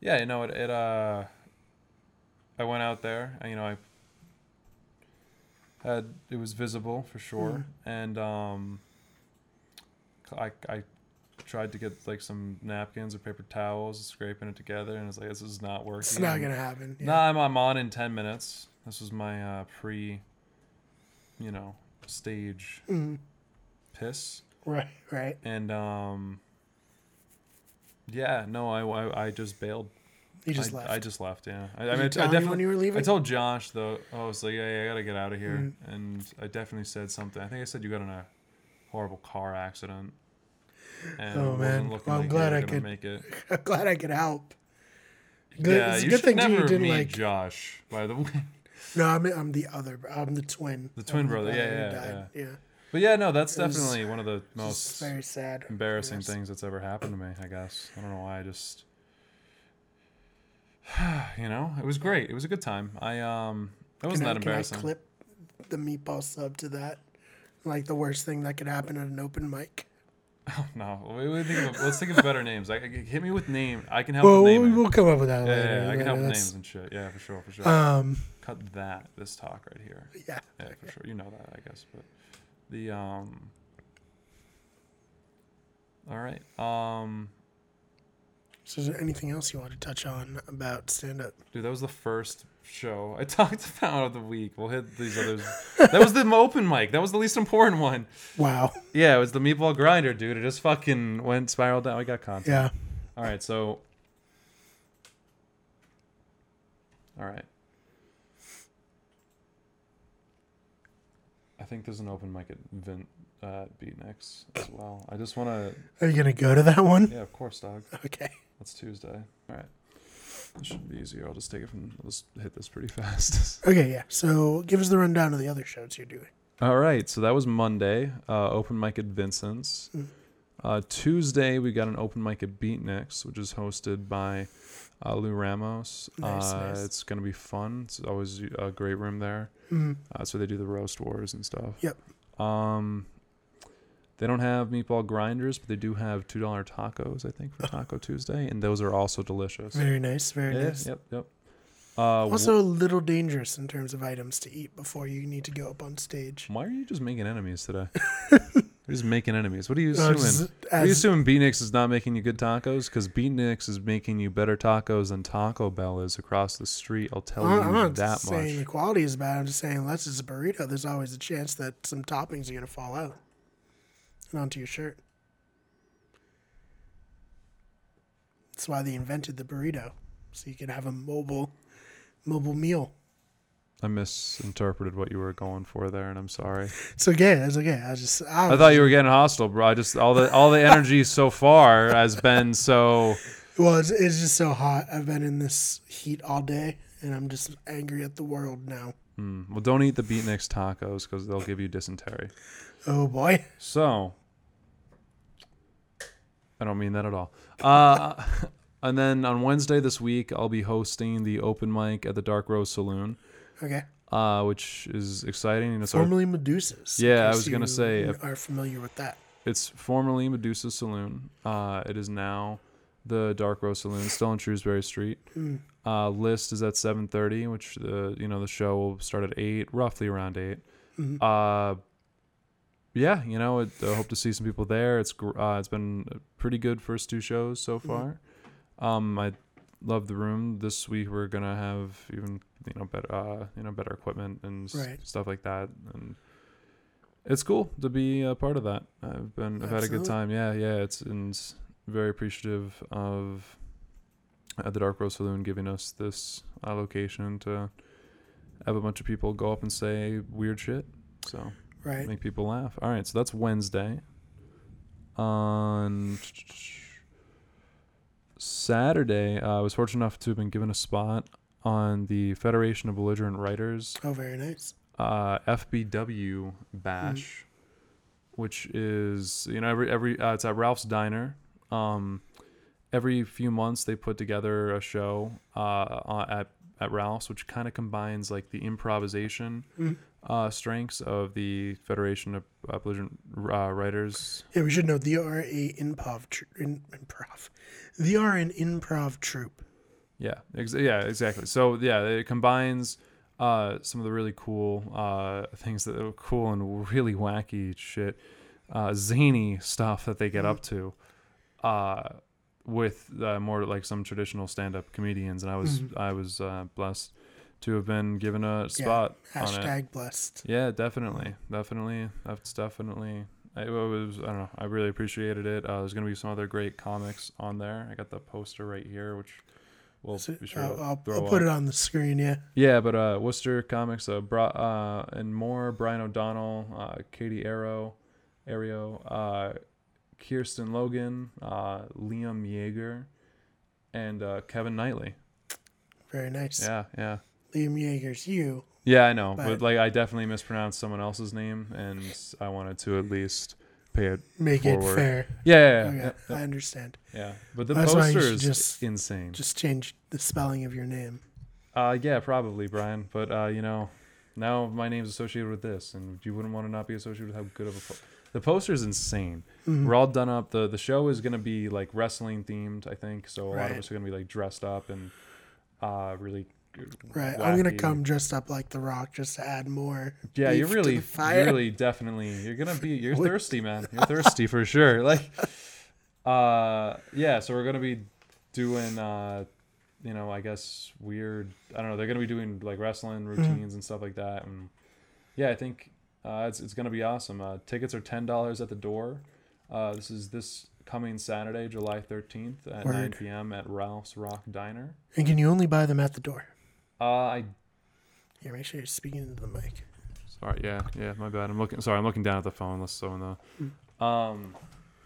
yeah, you know, it, it uh, I went out there, and you know, I had it was visible for sure, and um, I I tried to get like some napkins or paper towels, scraping it together, and it's like this is not working. It's not gonna happen. Yeah. Nah, I'm, I'm on in 10 minutes. This was my uh, pre, you know, stage Mhm. piss. Right. Right. And, um, yeah, no, I, I, I just bailed. You just I, left. I just left, yeah. I, I mean, I definitely. when you were leaving? I told Josh, though, I was like, yeah, yeah, I gotta get out of here. Mhm. And I definitely said something. I think I said you got in a horrible car accident. And Oh, man. Well, I'm like glad I could- make it. I'm glad I could help. Good- yeah, it's a you good should thing too you never didn't, meet like- Josh, by the way. No, I'm I'm the other. I'm the twin. The twin brother, guy yeah, who yeah, yeah. But yeah, no, that's It definitely one of the most very sad. embarrassing things that's ever happened to me. I guess I don't know why. I just, you know, it was great. It was a good time. I um, it wasn't I, that can I embarrassing. clip the meatball sub to that? Like the worst thing that could happen at an open mic. Oh, no, we, we think of, let's think of better names. Like, hit me with name. I can help Well, with we, naming. will come up with that yeah, later. yeah, yeah, I can help with names and shit. Yeah, for sure, for sure. Um, Cut that. This talk right here. yeah. Yeah, for sure. You know that, I guess. But the um. All right. Um, So, is there anything else you want to touch on about stand up? Dude, that was the first show I talked about of the week. We'll hit these others. that was the open mic. That was the least important one. Wow. Yeah, it was the meatball grinder, dude. It just fucking went spiral down. We got content. Yeah. All right, so. All right. I think there's an open mic at Vin uh, Beatniks as well. I just want to. Are you gonna go to that one? Yeah, of course, dog. Okay. That's Tuesday. All right. This should be easier. I'll just take it from. I'll just hit this pretty fast. Okay, yeah. So give us the rundown of the other shows you're doing. All right, so that was Monday. Uh, open mic at Vincent's. Mm. Uh, Tuesday we got an open mic at Beatniks, which is hosted by uh, Lou Ramos. Nice, uh, nice. It's gonna be fun. It's always a great room there. Mm. Uh, so they do the roast wars and stuff. Yep. Um, they don't have meatball grinders, but they do have two dollar tacos. I think for Taco Tuesday, and those are also delicious. Very nice. Very Yeah, nice. Yep. Yep. Uh, Also, a little dangerous in terms of items to eat before you need to go up on stage. why are you just making enemies today? You're just making enemies. What are you Uh, assuming? just Are you assuming Beatniks is not making you good tacos? Because Beatniks is making you better tacos than Taco Bell is across the street. I'll tell I'm you I'm not that saying the much. quality is bad. I'm just saying, unless it's a burrito, there's always a chance that some toppings are gonna fall out and onto your shirt. That's why they invented the burrito, so you can have a mobile, mobile meal. I misinterpreted what you were going for there, and I'm sorry. It's okay. It's okay. I was just. I, I thought you were getting hostile, bro. I just all the all the energy so far has been so. Well, it's, it's just so hot. I've been in this heat all day, and I'm just angry at the world now. Mm, well, don't eat the Beatniks tacos because they'll give you dysentery. Oh boy. So, I don't mean that at all. Uh, and then on Wednesday this week, I'll be hosting the open mic at the Dark Rose Saloon, Okay. uh, which is exciting. And it's, our, Medusa's. Yeah, I was gonna say, if- are familiar with that. it's formerly Medusa Saloon. Uh, it is now the Dark Rose Saloon, still on Shrewsbury Street. Mm. Uh, list is at 7:30, which the you know the show will start at eight, roughly around eight. Mhm. Uh, yeah, you know, it, I hope to see some people there. It's uh, it's been pretty good first two shows so Mm-hmm. far. Um, I love the room. This week we're gonna have even you know better uh, you know better equipment and Right. stuff like that, and it's cool to be a part of that. I've been I've had a good time. Yeah, yeah. It's and very appreciative of uh, the Dark Rose Saloon giving us this uh, location to have a bunch of people go up and say weird shit. So Right. make people laugh. All right, so that's Wednesday. On Saturday, uh, I was fortunate enough to have been given a spot on the Federation of Belligerent Writers Oh, very nice. uh, FBW bash, which is you know every every uh, it's at Ralph's Diner. Um, every few months they put together a show uh, at at Ralph's, which kind of combines like the improvisation Mhm. Uh, strengths of the Federation of Belligerent uh, Writers. Yeah, we should know they are a improv, tr- in, improv. They are an improv troupe. Yeah, ex- yeah, exactly. So yeah, it combines uh, some of the really cool uh, things that are cool and really wacky shit, uh, zany stuff that they get up to, uh, with uh, more like some traditional stand-up comedians. And I was Mhm. I was uh, blessed to have been given a spot on it. Hashtag blessed. Yeah, definitely, definitely. That's definitely. I- It was. I don't know. I really appreciated it. Uh, there's gonna be some other great comics on there. I got the poster right here, which we'll So, be sure I'll, to I'll, I'll put it on the screen. Yeah. Yeah, but uh, Worcester Comics, uh, Bra- uh, and more. Brian O'Donnell, uh, Katie Arrow, Ario, uh, Kirsten Logan, uh, Liam Yeager, and uh, Kevin Knightley. Very nice. Yeah, yeah. Liam Yeager's you. Yeah, I know, But- but like I definitely mispronounced someone else's name, and I wanted to at least pay it. Make it fair. Yeah, yeah, yeah, Okay, yeah, yeah. I understand. yeah. But the That's poster is just- insane. Just change the spelling of your name. Uh, yeah, probably Brian, but uh, you know, now my name's associated with this, and you wouldn't want to not be associated with how good of a. Po- the poster is insane. Mhm. We're all done up. the The show is gonna be like wrestling themed, I think. So a lot of us are gonna be like dressed up and uh, really. Right. I'm gonna come dressed up like The Rock just to add more. Yeah, you're really, you're really definitely, you're gonna be, you're thirsty, man. You're thirsty for sure. Like, uh, yeah. So we're gonna be doing, uh, you know, I guess weird. I don't know. They're gonna be doing like wrestling Mm-hmm. routines and stuff like that, and yeah, I think uh, it's it's gonna be awesome. Uh, tickets are ten dollars at the door. Uh, this is this coming Saturday, July thirteenth at nine p.m. at Ralph's Rock Diner. And can you only buy them at the door? Uh, I Yeah, make sure you're speaking into the mic. Sorry, yeah, yeah, my bad. I'm looking. Sorry, I'm looking down at the phone. Let's so in the. Um,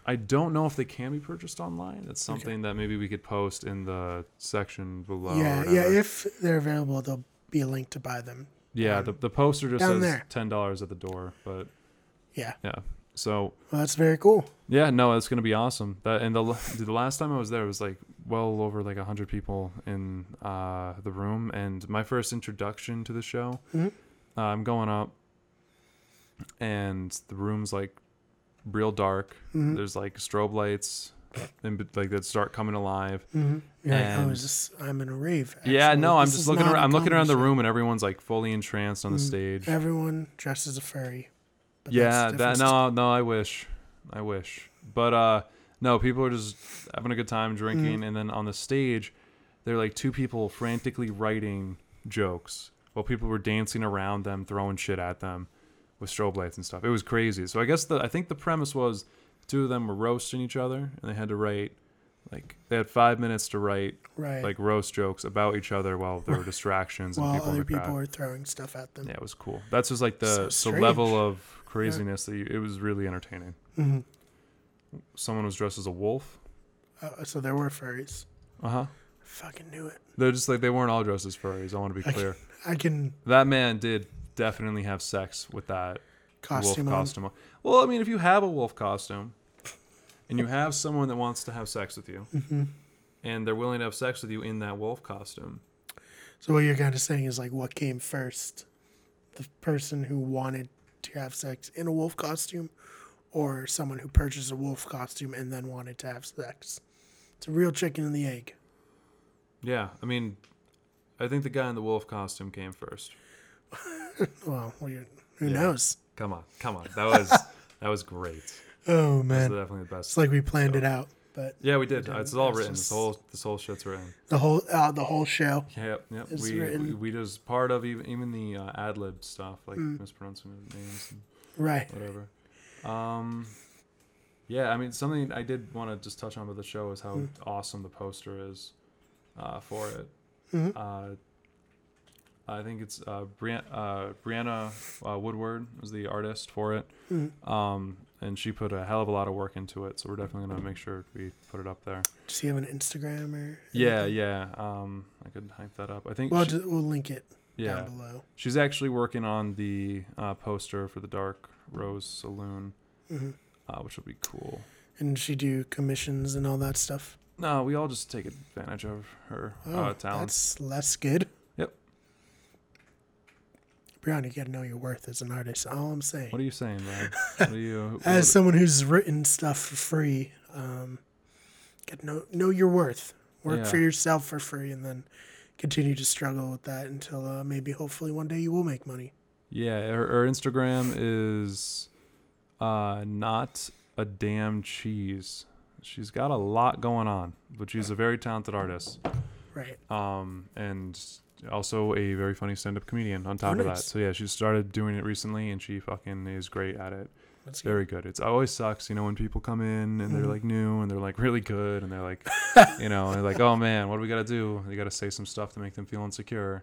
I don't know if they can be purchased online. That's something that maybe we could post in the section below. yeah, yeah. If they're available, there'll be a link to buy them. yeah. The, the poster just says there. ten dollars at the door, but Yeah. yeah. So Well, that's very cool. yeah, no, it's gonna be awesome. That and the the last time I was there it was like well over like hundred people in uh, the room, and my first introduction to the show. Mhm. Uh, I'm going up, and the room's like real dark. Mhm. There's like strobe lights, and like that start coming alive. Mm-hmm. You're like, oh, And- this? I'm in a rave. yeah, actually. no, I'm This just looking around. I'm looking around the room, and everyone's like fully entranced on the Mm. stage. Everyone dressed as a that's yeah, that no, no, I wish, I wish, but uh, no, people are just having a good time Mm-hmm. drinking, and then on the stage, there are like two people frantically writing jokes while people were dancing around them, throwing shit at them with strobe lights and stuff. It was crazy. So I guess the I think the premise was two of them were roasting each other, and they had to write like they had five minutes to write Right. like roast jokes about each other while there were distractions and While people in other the crowd. people were throwing stuff at them. Yeah, it was cool. That's just like the So the strange. level of craziness that you, it was really entertaining. Someone was dressed as a wolf. Uh, so there were furries. Uh huh. Fucking knew it. They're just like they weren't all dressed as furries. I want to be I clear. I can That man did definitely have sex with that costume wolf on. costume. on. Well, I mean, if you have a wolf costume and you have someone that wants to have sex with you hmm and they're willing to have sex with you in that wolf costume, So what you're kind of saying is like, what came first, the person who wanted to have sex in a wolf costume, or someone who purchased a wolf costume and then wanted to have sex? It's a real chicken and the egg. yeah, I mean, I think the guy in the wolf costume came first. Well, who Yeah. knows? Come on, come on, that was that was great. Oh That's man, definitely the best. it's like we planned it out, but Yeah, we did. It's all written. This whole this whole shit's written. the whole uh, the whole show. Yep, yep. We, we we just part of even even the uh, ad lib stuff, like Mm. mispronouncing names and Right. whatever. Um, yeah, I mean something I did want to just touch on with the show is how Mm. awesome the poster is uh, for it. Mhm. Uh, I think it's uh, Brian, uh, Brianna uh, Woodward was the artist for it, Mhm. um, and she put a hell of a lot of work into it. So we're definitely gonna make sure we put it up there. Does he have an Instagram or? Yeah, anything? yeah. Um, I could hype that up. I think. Well, she- we'll link it yeah, down below. she's actually working on the uh, poster for the Dark Rose Saloon, hmm uh, which will be cool. And she do commissions and all that stuff. No, we all just take advantage of her Oh, uh, talents. that's less good. Yep. Brian, you gotta know your worth as an artist. All I'm saying. What are you saying, man? What are you? as someone who's written stuff for free, um, get know know your worth. Work for yourself for free, and then continue to struggle with that until uh, maybe, hopefully, one day you will make money. Yeah, her, her Instagram is uh, not a damn cheese. She's got a lot going on, but she's a very talented artist. Right. um, and also a very funny stand-up comedian on top Oh, of that. So yeah, she started doing it recently, and she fucking is great at it. That's. Very good. It's always sucks, you know, when people come in and they're Mhm. like new and they're like really good and they're like, you know, they're like, oh man, what do we gotta do? You gotta say some stuff to make them feel insecure.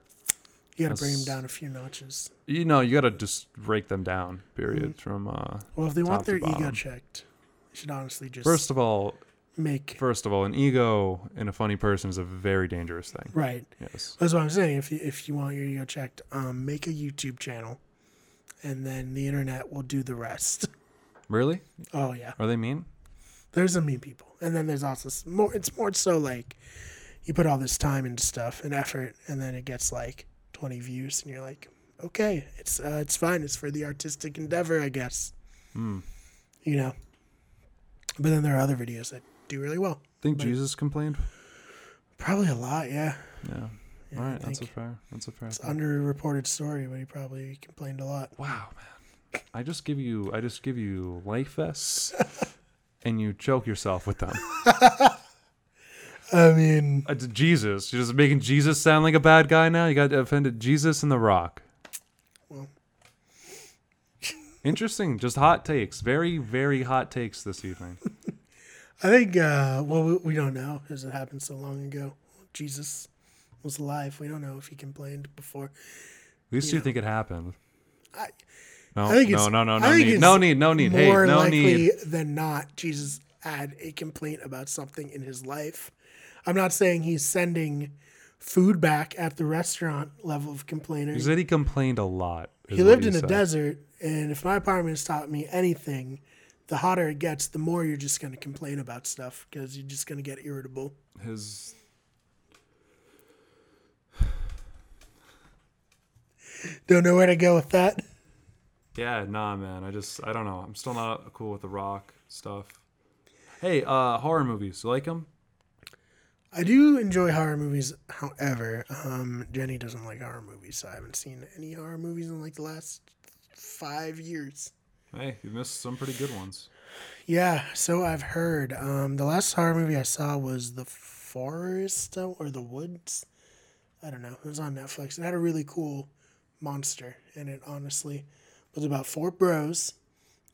You gotta bring them down a few notches. You know, you gotta just break them down. Period. Mhm. From uh, Well, if they want their ego checked, they should honestly just first of all, make first of all, an ego in a funny person is a very dangerous thing. right. Yes. That's what I'm saying. If you if you want your ego checked, um, make a YouTube channel, and then the internet will do the rest. Really? Oh yeah. Are they mean? there's some mean people, and then there's also more. It's more so like you put all this time into stuff and effort, and then it gets like 20 views, and you're like, okay, it's uh, it's fine. It's for the artistic endeavor, I guess. Hmm. You know. But then there are other videos that do really well. Think But- Jesus complained? Probably a lot, yeah. Yeah. yeah All right, that's a fair. That's a fair. it's thing. underreported story, but he probably complained a lot. wow, man. I just give you. I just give you life vests, and you choke yourself with them. I mean, Uh, Jesus, you're just making Jesus sound like a bad guy now. You got offended Jesus and The Rock. Well. Interesting. Just hot takes. Very, very hot takes this evening. I think, uh, well, we, we don't know because it happened so long ago. Jesus was alive. We don't know if he complained before. At least Yeah. you think it happened. I- no, I think no, it's- no, no, no need, no need, no need. Hey, More no likely need. than not, Jesus had a complaint about something in his life. I'm not saying he's sending food back at the restaurant level of He complainers. said he complained a lot. He lived in a desert, and if my apartment has taught me anything, the hotter it gets, the more you're just going to complain about stuff because you're just going to get irritable. His Don't know where to go with that. yeah, nah, man. I just I don't know. I'm still not cool with the rock stuff. Hey, uh, horror movies. You like them? I do enjoy horror movies. However, um, Jenny doesn't like horror movies, so I haven't seen any horror movies in like the last five years. Hey, you missed some pretty good ones. Yeah, so I've heard. Um, the last horror movie I saw was The Forest or The Woods. I don't know. It was on Netflix. It had a really cool monster in it, honestly. It was about four bros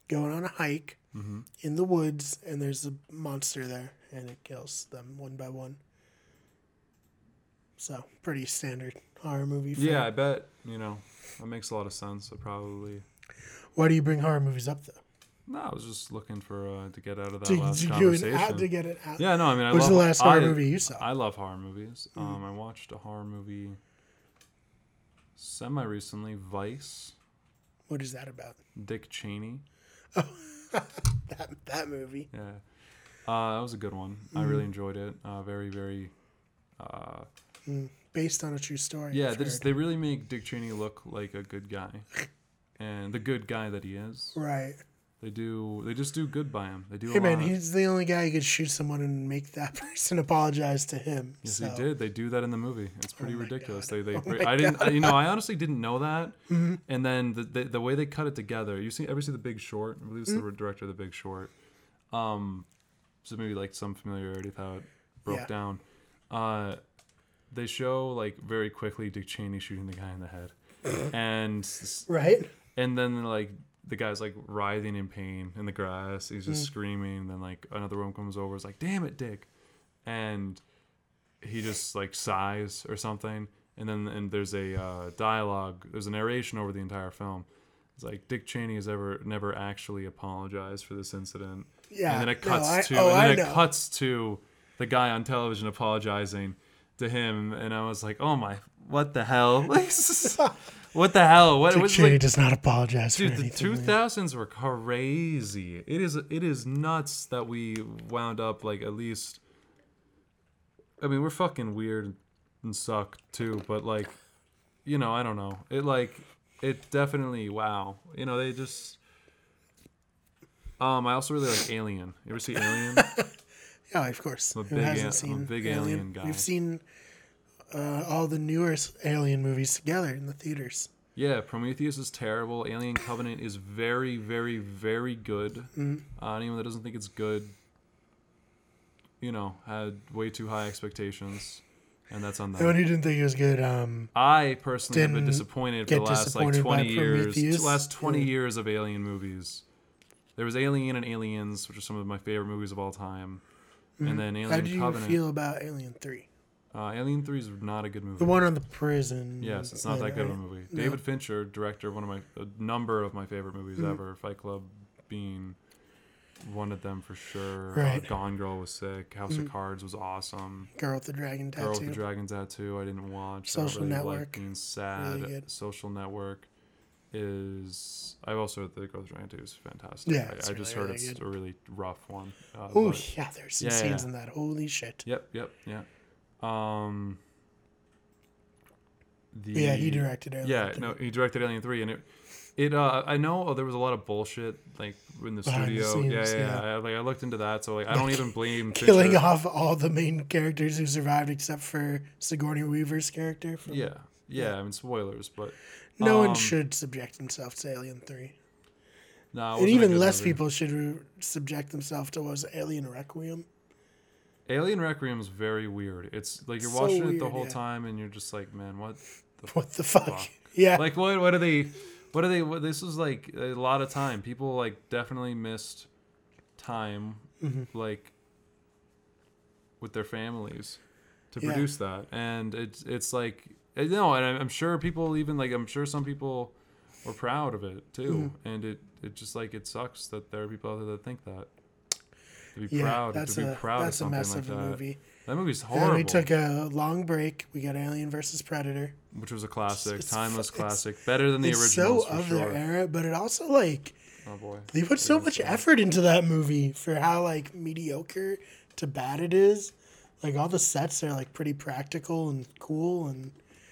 going on a hike in the woods, and there's a monster there, and it kills them one by one. So, pretty standard horror movie. film. Yeah, I bet you know that makes a lot of sense. So probably. Why do you bring horror movies up, though? No, I was just looking for uh, to get out of that To, last to, conversation. out, to get it out. Yeah, no, I mean, I What's love, the last horror I- movie you saw? I love horror movies. Um, I watched a horror movie semi recently, Vice, What is that about? Dick Cheney. Oh, That, that movie. Yeah, uh, that was a good one. I really enjoyed it. Uh, very, very. Uh, based on a true story. yeah, I've they, just, heard. they really make Dick Cheney look like a good guy, and the good guy that he is. right. They do. They just do good by him. They do. Hey man, lot. he's the only guy who could shoot someone and make that person apologize to him. Yes, so. they did. They do that in the movie. It's pretty Oh ridiculous. God. They, they, Oh I didn't. Mm-hmm. you know, I honestly didn't know that. And then the, the the way they cut it together. You see, ever see The Big Short? I believe it's Mm-hmm. the director of The Big Short. Um, so maybe like some familiarity with how it broke Yeah. down. Uh, they show like very quickly Dick Cheney shooting the guy in the head, and Right. and then like the guy's like writhing in pain in the grass. He's Mm. just screaming. Then like another woman comes over. Is like, "Damn it, Dick!" And he just like sighs or something. And then and there's a uh, dialogue. There's a narration over the entire film. It's like Dick Cheney has ever never actually apologized for this incident. Yeah. And then it No, cuts I- to oh, and I then it know. cuts to the guy on television apologizing to him. And I was like, "Oh my, what the hell? what the hell? What Dick was Cheney like?" does not apologize Dude, for the two thousands were crazy. It is it is nuts that we wound up like at least. I mean, we're fucking weird and suck too, but like, you know, I don't know. It like it definitely wow. You know, they just. Um, I also really like Alien. You ever see Alien? yeah, of course. I'm a Who big hasn't al- I'm a big Alien guy. We've seen uh, all the newer Alien movies together in the theaters. Yeah, Prometheus is terrible. Alien Covenant is very, very, very good. Mm-hmm. Uh, anyone that doesn't think it's good, you know, had way too high expectations, and that's on Anyone them. who didn't think it was good, um, I personally have been Didn't disappointed for get the last like disappointed by twenty years. Prometheus? The last twenty Yeah. years of Alien movies. There was Alien and Aliens, which are some of my favorite movies of all time, and then Alien Mm-hmm. how do you Covenant. feel about Alien 3? uh, Alien Three is not a good movie. The one on the prison. Yes, it's not that good of a movie. No. David Fincher, director of one of my a number of my favorite movies Mm-hmm. ever, Fight Club being one of them for sure. Right. Uh, Gone Girl was sick. House of Cards was awesome. Girl with the Dragon Tattoo. Girl with the Dragon Tattoo I didn't watch. Social really Network, being sad. really. Social Network is. I've also heard the the Dragon Tattoo is fantastic. Yeah, I, I just heard really it's good. a really rough one. Uh, Oh, yeah, there's some Yeah, scenes yeah. in that. Holy shit. Yep, yep, yeah. Um. The, Yeah, he directed Alien Yeah, 3. no, he directed Alien Three, and it, it. Uh, I know oh, there was a lot of bullshit like in the Behind studio. yeah, scenes, yeah, yeah. yeah. I, like I looked into that, so like I don't even blame Killing Fincher. off all the main characters who survived except for Sigourney Weaver's character. From, Yeah, yeah. I mean spoilers, but No um, one should subject themselves to Alien 3. No, And even less people should re- subject themselves to what was Alien Requiem. Alien Requiem is very weird. It's like you're So watching it the whole yeah. time, and you're just like, man, what? The What the fuck? Fuck. Yeah. like what what are they what are they what, this is like a lot of time people like definitely missed time Mm-hmm. like with their families to Yeah. produce that and it's it's like you know and I'm- sure people even like i'm sure some people were proud of it too Mm-hmm. and it it just like it sucks that there are people out there that think that To be Yeah, proud. that's to be a proud that's a of something mess like of a that. movie. That movie's horrible. we took a long break. We got Alien versus Predator, yeah, we got Alien versus Predator. which was a classic, it's timeless it's- classic, better than the original. it's originals so of sure. their era, but it also like Oh boy, they put so What are you much effort into that movie for how like mediocre to bad it is. Like all the sets are like pretty practical and cool, and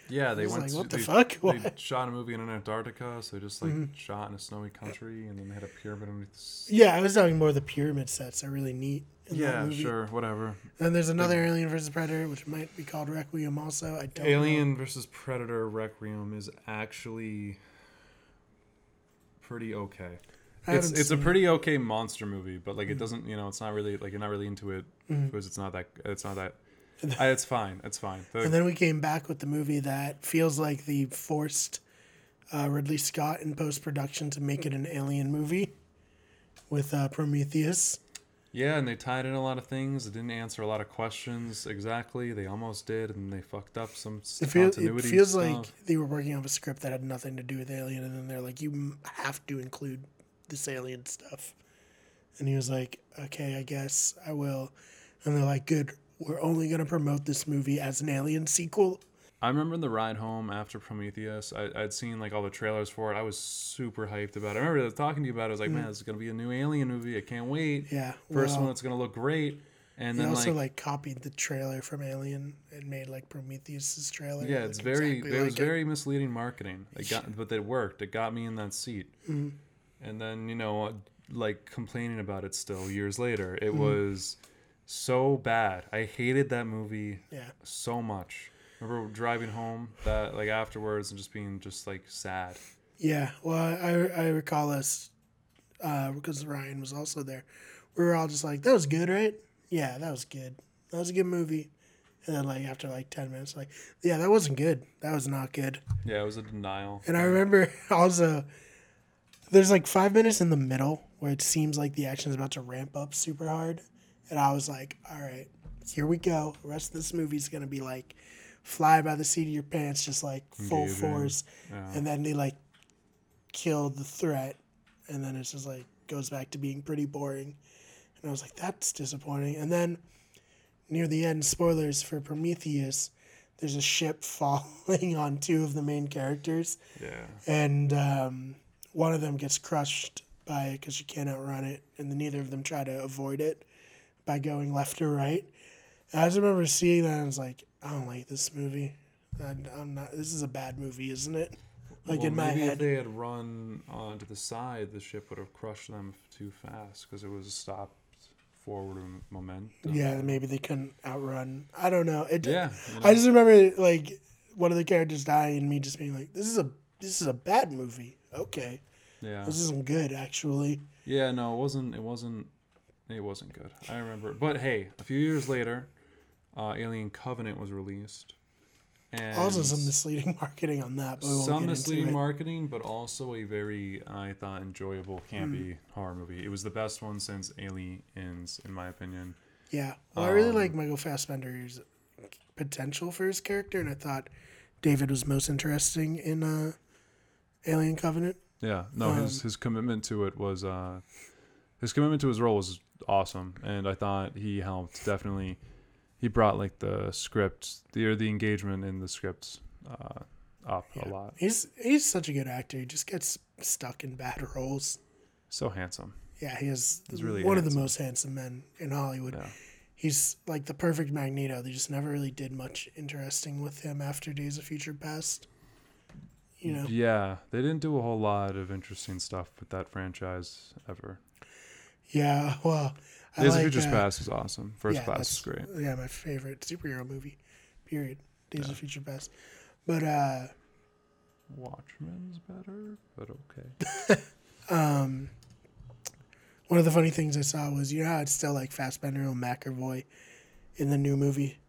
Yeah, they went. like, to, what the they, fuck? They What? Mm-hmm. shot a movie in Antarctica, so they just like shot in a snowy country, and then they had a pyramid underneath. The yeah, I was talking more of the pyramid sets are really neat. Yeah, sure, whatever. Then there's another Alien versus Predator, which might be called Requiem. Also, I don't know. Alien versus Predator Requiem is actually pretty okay. It's it's a pretty okay monster movie, but like it doesn't, you know, it's not really like you're not really into it Mm-hmm. because it's not that it's not that. I, it's fine. It's fine. The- And then we came back with the movie that feels like the forced uh, Ridley Scott in post production to make it an alien movie with uh, Prometheus. Yeah, and they tied in a lot of things. It didn't answer a lot of questions exactly. They almost did, and they fucked up some It, feel, it continuity feels stuff. like they were working on a script that had nothing to do with Alien, and then they're like, "You have to include this Alien stuff." And he was like, "Okay, I guess I will." And they're like, "Good, we're only gonna promote this movie as an Alien sequel." I remember the ride home after Prometheus. I, I'd seen like all the trailers for it. I was super hyped about it. I remember talking to you about it. I was like, man, this is gonna be a new Alien movie. I can't wait. Mm. Yeah, First well, one that's gonna look great. And They then also like, like, copied the trailer from Alien and made like Prometheus's trailer. yeah, it's very exactly it was like it. very misleading marketing. It got but it worked. It got me in that seat. Mm-hmm. And then you know like complaining about it still years later. It Mm-hmm. was so bad. I hated that movie Yeah, so much. Remember driving home that like afterwards and just being just like sad. yeah. Well, I I recall us uh, because Ryan was also there. We were all just like, "That was good, right? Yeah, that was good. That was a good movie." And then like after like ten minutes, like, "Yeah, that wasn't good. That was not good." Yeah, it was a denial. And I remember also there's like five minutes in the middle where it seems like the action is about to ramp up super hard. And I was like, all right, here we go. The rest of this movie's going to be like fly by the seat of your pants, just like full force. Yeah. And then they like kill the threat. And then it's just like goes back to being pretty boring. And I was like, that's disappointing. And then near the end, spoilers for Prometheus, there's a ship falling on two of the main characters Yeah. and um, one of them gets crushed by it because she can't outrun it, and then neither of them try to avoid it by going left or right. And I just remember seeing that and I was like, I don't like this movie. I, I'm not. This is a bad movie, isn't it? Like well, in my maybe if they had run onto the side, the ship would have crushed them too fast because it was stopped forward momentum. Yeah, maybe they couldn't outrun. I don't know. It, Yeah. you I just remember like one of the characters dying, and me just being like, "This is a this is a bad movie." Okay, yeah. this isn't good actually. Yeah. No, it wasn't. It wasn't. It wasn't good. I remember. But hey, a few years later, uh, Alien Covenant was released. And Also, some misleading marketing on that, but some misleading marketing, but also a very, I thought, enjoyable, campy Hmm. horror movie. It was the best one since Aliens, in my opinion. Yeah, well, I really Um, like Michael Fassbender's potential for his character, and I thought David was most interesting in uh, Alien Covenant. Yeah, no, his Um, his commitment to it was uh, his commitment to his role was awesome, and I thought he helped definitely. He brought like the script, the or the engagement in the script uh, up a lot. He's he's such a good actor. He just gets stuck in bad roles. So handsome. Yeah, he is He's really one of the most handsome men in Hollywood. Yeah. He's like the perfect Magneto. They just never really did much interesting with him after Days of Future Past. You know, Yeah, they didn't do a whole lot of interesting stuff with that franchise ever. Yeah. Well, I Days like, of Future's uh, Past is awesome. First yeah, Class is great. Yeah, my favorite superhero movie. Period. Days of Future Past. But uh Watchmen's better, but okay. um one of the funny things I saw was you know how it's still like Fassbender and McAvoy in the new movie.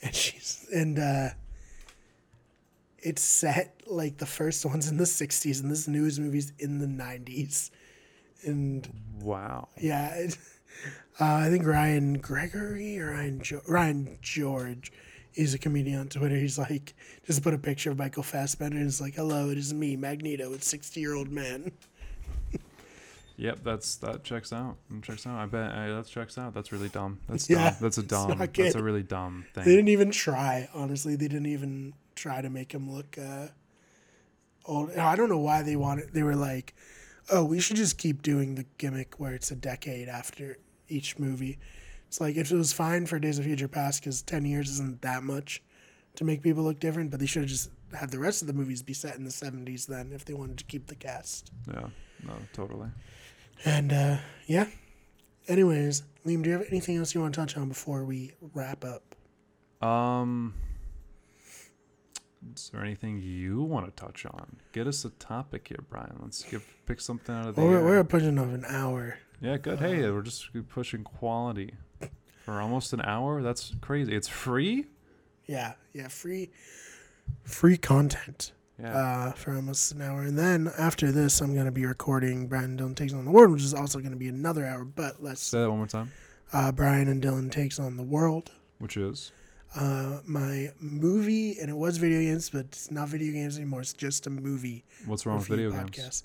And she's and uh it's set like the first one's in the sixties and this news movie's in the nineties. And Wow. Yeah, it, uh, I think Ryan Gregory or Ryan jo- Ryan George is a comedian on Twitter. He's like, just put a picture of Michael Fassbender and it's like, "Hello, it is me, Magneto, a sixty-year-old man." Yep, that's that checks out. Checks out. I bet I, that checks out. That's really dumb. That's Yeah, dumb. That's a dumb. That's a really dumb thing. They didn't even try. Honestly, they didn't even try to make him look uh, old. I don't know why they wanted. They were like, "Oh, we should just keep doing the gimmick where it's a decade after each movie." It's like if it was fine for Days of Future Past because ten years isn't that much to make people look different, but they should have just had the rest of the movies be set in the seventies then if they wanted to keep the cast. Yeah. No, totally. And uh, yeah. Anyways, Liam, do you have anything else you want to touch on before we wrap up? Um, is there anything you want to touch on? Get us a topic here, Brian. Let's give pick something out of the Well, we're, we're pushing of an hour. yeah, good. Hey, we're just pushing quality for almost an hour. That's crazy. It's free. Yeah, yeah, free, free content Yeah. uh, for almost an hour, and then after this, I'm gonna be recording Brian and Dylan takes on the world, which is also gonna be another hour. But let's Say that one more time. uh, Brian and Dylan takes on the world. Which is Uh, my movie, and it was video games, but it's not video games anymore. It's just a movie what's wrong with video games?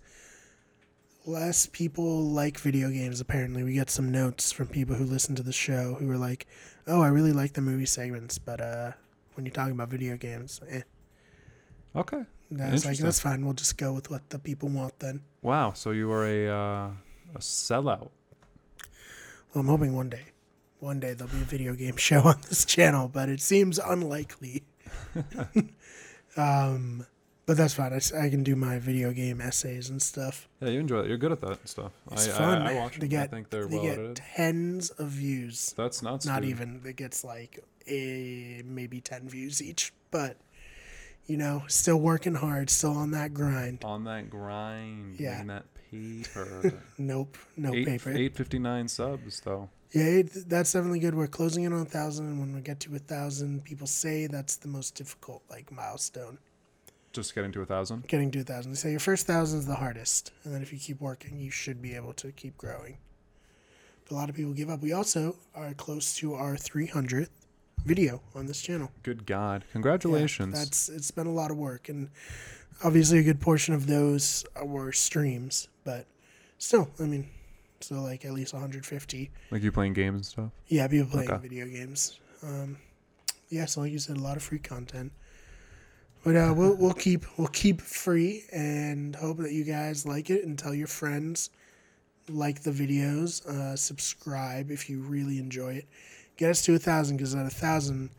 Less people like video games. Apparently, we get some notes from people who listen to the show who were like, "Oh, I really like the movie segments, but uh, when you're talking about video games, eh." Okay. That's like that's fine. We'll just go with what the people want then. Wow. So you are a uh, a sellout. Well, I'm hoping one day, one day there'll be a video game show on this channel, but it seems unlikely. um, but that's fine. I can do my video game essays and stuff. Yeah, you enjoy it. You're good at that stuff. It's I, fun. I, I watch They them. I get- think they're They well get edited. tens of views. That's. Not dude. even. It gets like a maybe ten views each, but you know, still working hard, still on that grind. on that grind. Yeah. That paper. Nope, no eight, paper. Eight fifty nine subs though. Yeah, it, that's definitely good. We're closing in on a thousand, and when we get to a thousand, people say that's the most difficult like milestone. Just getting to a thousand. Getting to a thousand, they say your first thousand is the hardest, and then if you keep working, you should be able to keep growing. But a lot of people give up. We also are close to our three hundredth video on this channel. Good God! Yeah, Congratulations. that's it's been a lot of work, and obviously a good portion of those were streams, but still, I mean, so like at least 150 like you playing games and stuff. Yeah, people playing Okay. video games. Um, yeah, so like you said, a lot of free content. But uh, we'll we'll keep we'll keep free and hope that you guys like it and tell your friends like the videos. Uh, subscribe if you really enjoy it. Get us to a thousand because at a thousand,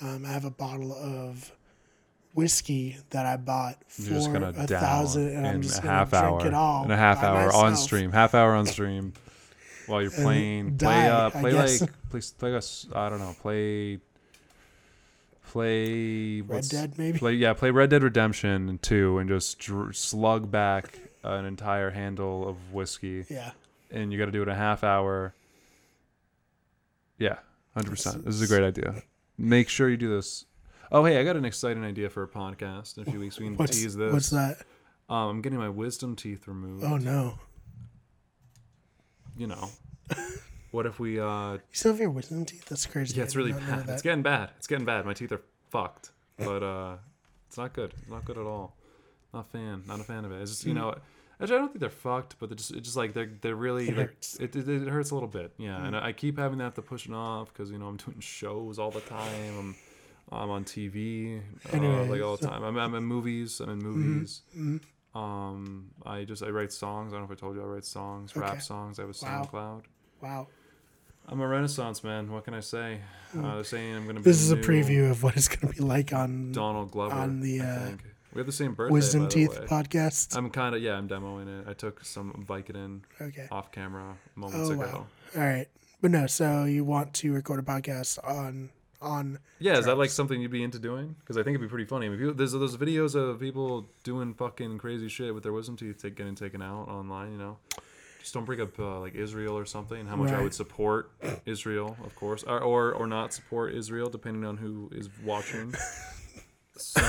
um, I have a bottle of whiskey that I bought for You're just gonna a thousand, and in I'm just a gonna half drink hour. it all in a half hour on stream. Half hour on stream. While you're playing, die, play, uh, play like, play, play us. I don't know, play, play. Red Dead maybe. Play, yeah, play Red Dead Redemption 2 and just dr- slug back an entire handle of whiskey. Yeah. And you got to do it in a half hour. Yeah, 100%. This is a great idea. Make sure you do this. Oh, hey, I got an exciting idea for a podcast in a few weeks. We can What's, tease this. what's that? Um, I'm getting my wisdom teeth removed. Oh no! You know. what if we uh You still have your wisdom teeth? That's crazy. Yeah, it's really bad. It's getting bad. It's getting bad. My teeth are fucked. But uh it's not good. It's not good at all. Not a fan. Not a fan of it. It's just you know actually I don't think they're fucked, but they're just it's just like they're they're really It like, hurts. It, it it hurts a little bit. Yeah, and I, I keep having to have to push it off because you know I'm doing shows all the time. I'm I'm on TV uh, Anyway, like all the so- time. I'm, I'm in movies. I'm in movies. Um, I just I write songs. I don't know if I told you I write songs, Okay. rap songs. I have a. SoundCloud. Wow. I'm a Renaissance man. What can I say? Uh, they're saying I'm gonna. Be. This is a preview of what it's going to be like on Donald Glover on the, uh, we have the same birthday. Wisdom by the Teeth podcast. I'm kind of yeah. I'm demoing it. I took some Vicodin okay. off camera moments Oh ago. wow. All right. But no, so you want to record a podcast on on Yeah, is that like something you'd be into doing? Because I think it'd be pretty funny. I mean, people, there's those videos of people doing fucking crazy shit with their wisdom teeth take, getting taken out online. You know, just don't bring up uh, like Israel or something. How much I would support Israel, of course, or, or or not support Israel, depending on who is watching. so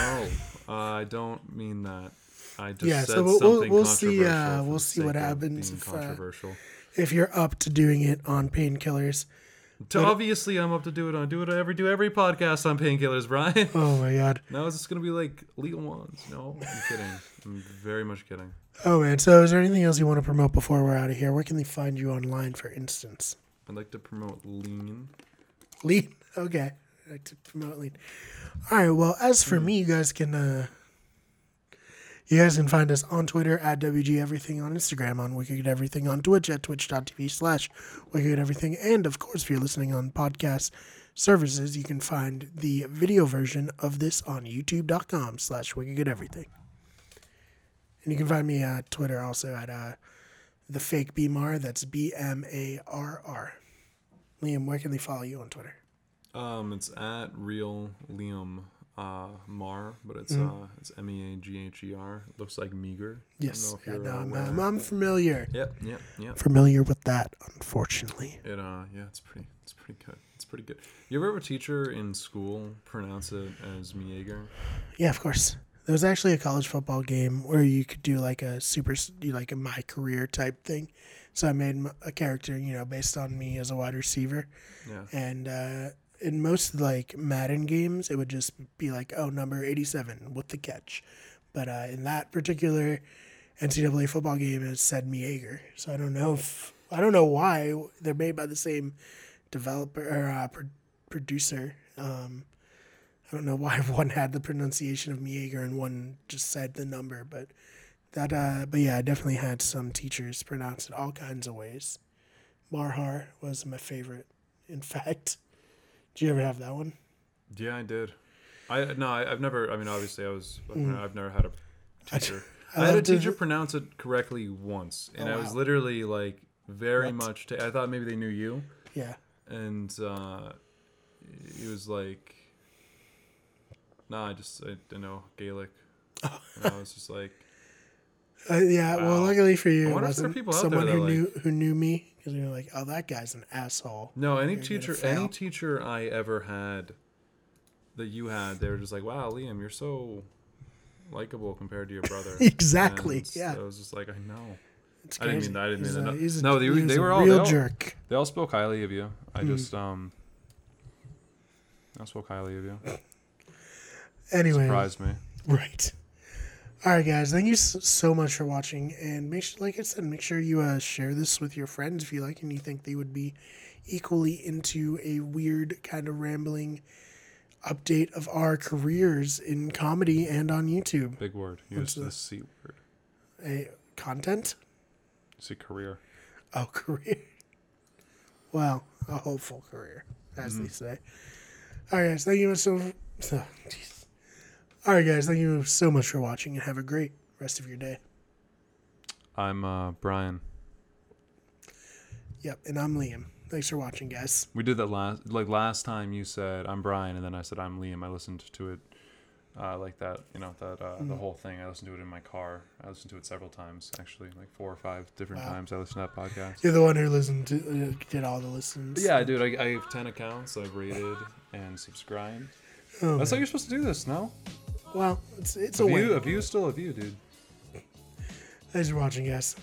uh, I don't mean that. I just Yeah, said so we'll- we'll- we'll see, uh, we'll see what happens if, uh, controversial. if you're up to doing it on painkillers. To obviously, I'm up to do it. I do it every do every podcast on painkillers, Brian. Oh my god. now is this gonna be like Lethal Ones? No, I'm kidding. I'm very much kidding. Oh man. So is there anything else you want to promote before we're out of here? Where can they find you online, for instance? I'd like to promote Lean. Lean. Okay. I'd like to promote lean. All right. Well, as for me, you guys can uh, you guys can find us on Twitter at WG Everything, on Instagram, on Wicked Everything, on Twitch at twitch.tv slash Wicked Everything. And of course, if you're listening on podcast services, you can find the video version of this on youtube.com slash Wicked Everything. And you can find me at Twitter also at uh, the fake BMAR. That's B M A R R. Liam, where can they follow you on Twitter? Um, it's at real Liam uh, Mar, but it's uh, it's M E A G H E R. It looks like meager. Yes, yeah, no, I'm. I'm, I'm familiar. Yep, yep, yep. Familiar with that, unfortunately. It uh, yeah, it's pretty, it's pretty good. It's pretty good. You ever have a teacher in school pronounce it as Mieger? Yeah, of course. There was actually a college football game where you could do like a super, like a my career type thing. So I made a character, you know, based on me as a wide receiver. Yeah. And uh, in most like Madden games, it would just be like, oh, number 87 with the catch. But uh, in that particular NCAA football game, it said Mieger. So I don't know if, I don't know why they're made by the same developer or uh, pro- producer. Um, I don't know why one had the pronunciation of Mieger and one just said the number, but that, uh, but yeah, I definitely had some teachers pronounce it all kinds of ways. Marhar was my favorite. In fact, did you ever have that one? Yeah, I did. I no, I, I've never. I mean, obviously, I was. I've never had a teacher. I I, had a to- teacher pronounce it correctly once, and Oh, I was wow. literally like very What? much. I thought maybe they knew you, Yeah. and uh, he was like, "Nah, I just I didn't know Gaelic." Oh. And I was just like, Uh, yeah. Well, luckily for you, it wonder if there are wasn't people out someone there who that, knew who knew me because you're like, oh, that guy's an asshole. "No, any You're teacher, any teacher I ever had that you had, they were just like, wow, Liam, you're so." likable compared to your brother Exactly, And yeah. I was just like, I know. It's I didn't mean that. I didn't He's mean that. he's a- No, they were- they were all- real they all- jerk. They all spoke highly of you. I Hmm. just um. I spoke highly of you. Anyway, Surprised me. Right. All right, guys. Thank you so much for watching, and make sure, like I said, make sure you uh, share this with your friends if you like, and you think they would be equally into a weird kind of rambling update of our careers in comedy and on YouTube. Big word. What's Use the? C word. A content. See career. Oh, career. Well, a hopeful career, as they say. All right, guys. Thank you so. so. All right, guys. Thank you so much for watching, and have a great rest of your day. I'm uh, Brian. Yep, and I'm Liam. Thanks for watching, guys. We did that last. Like last time, you said I'm Brian, and then I said I'm Liam. I listened to it. Uh, like that, you know, that uh, Mm-hmm. the whole thing. I listened to it in my car. I listened to it several times, actually, like four or five different Wow. times. I listened to that podcast. You're the one who listened to, uh, did all the listens. Yeah, dude, I, I have 10 accounts I've rated and subscribed. Oh, That's how you're supposed to do this, no? Well, it's it's A a view, way. a view, still a view, dude. Thanks for watching, guys.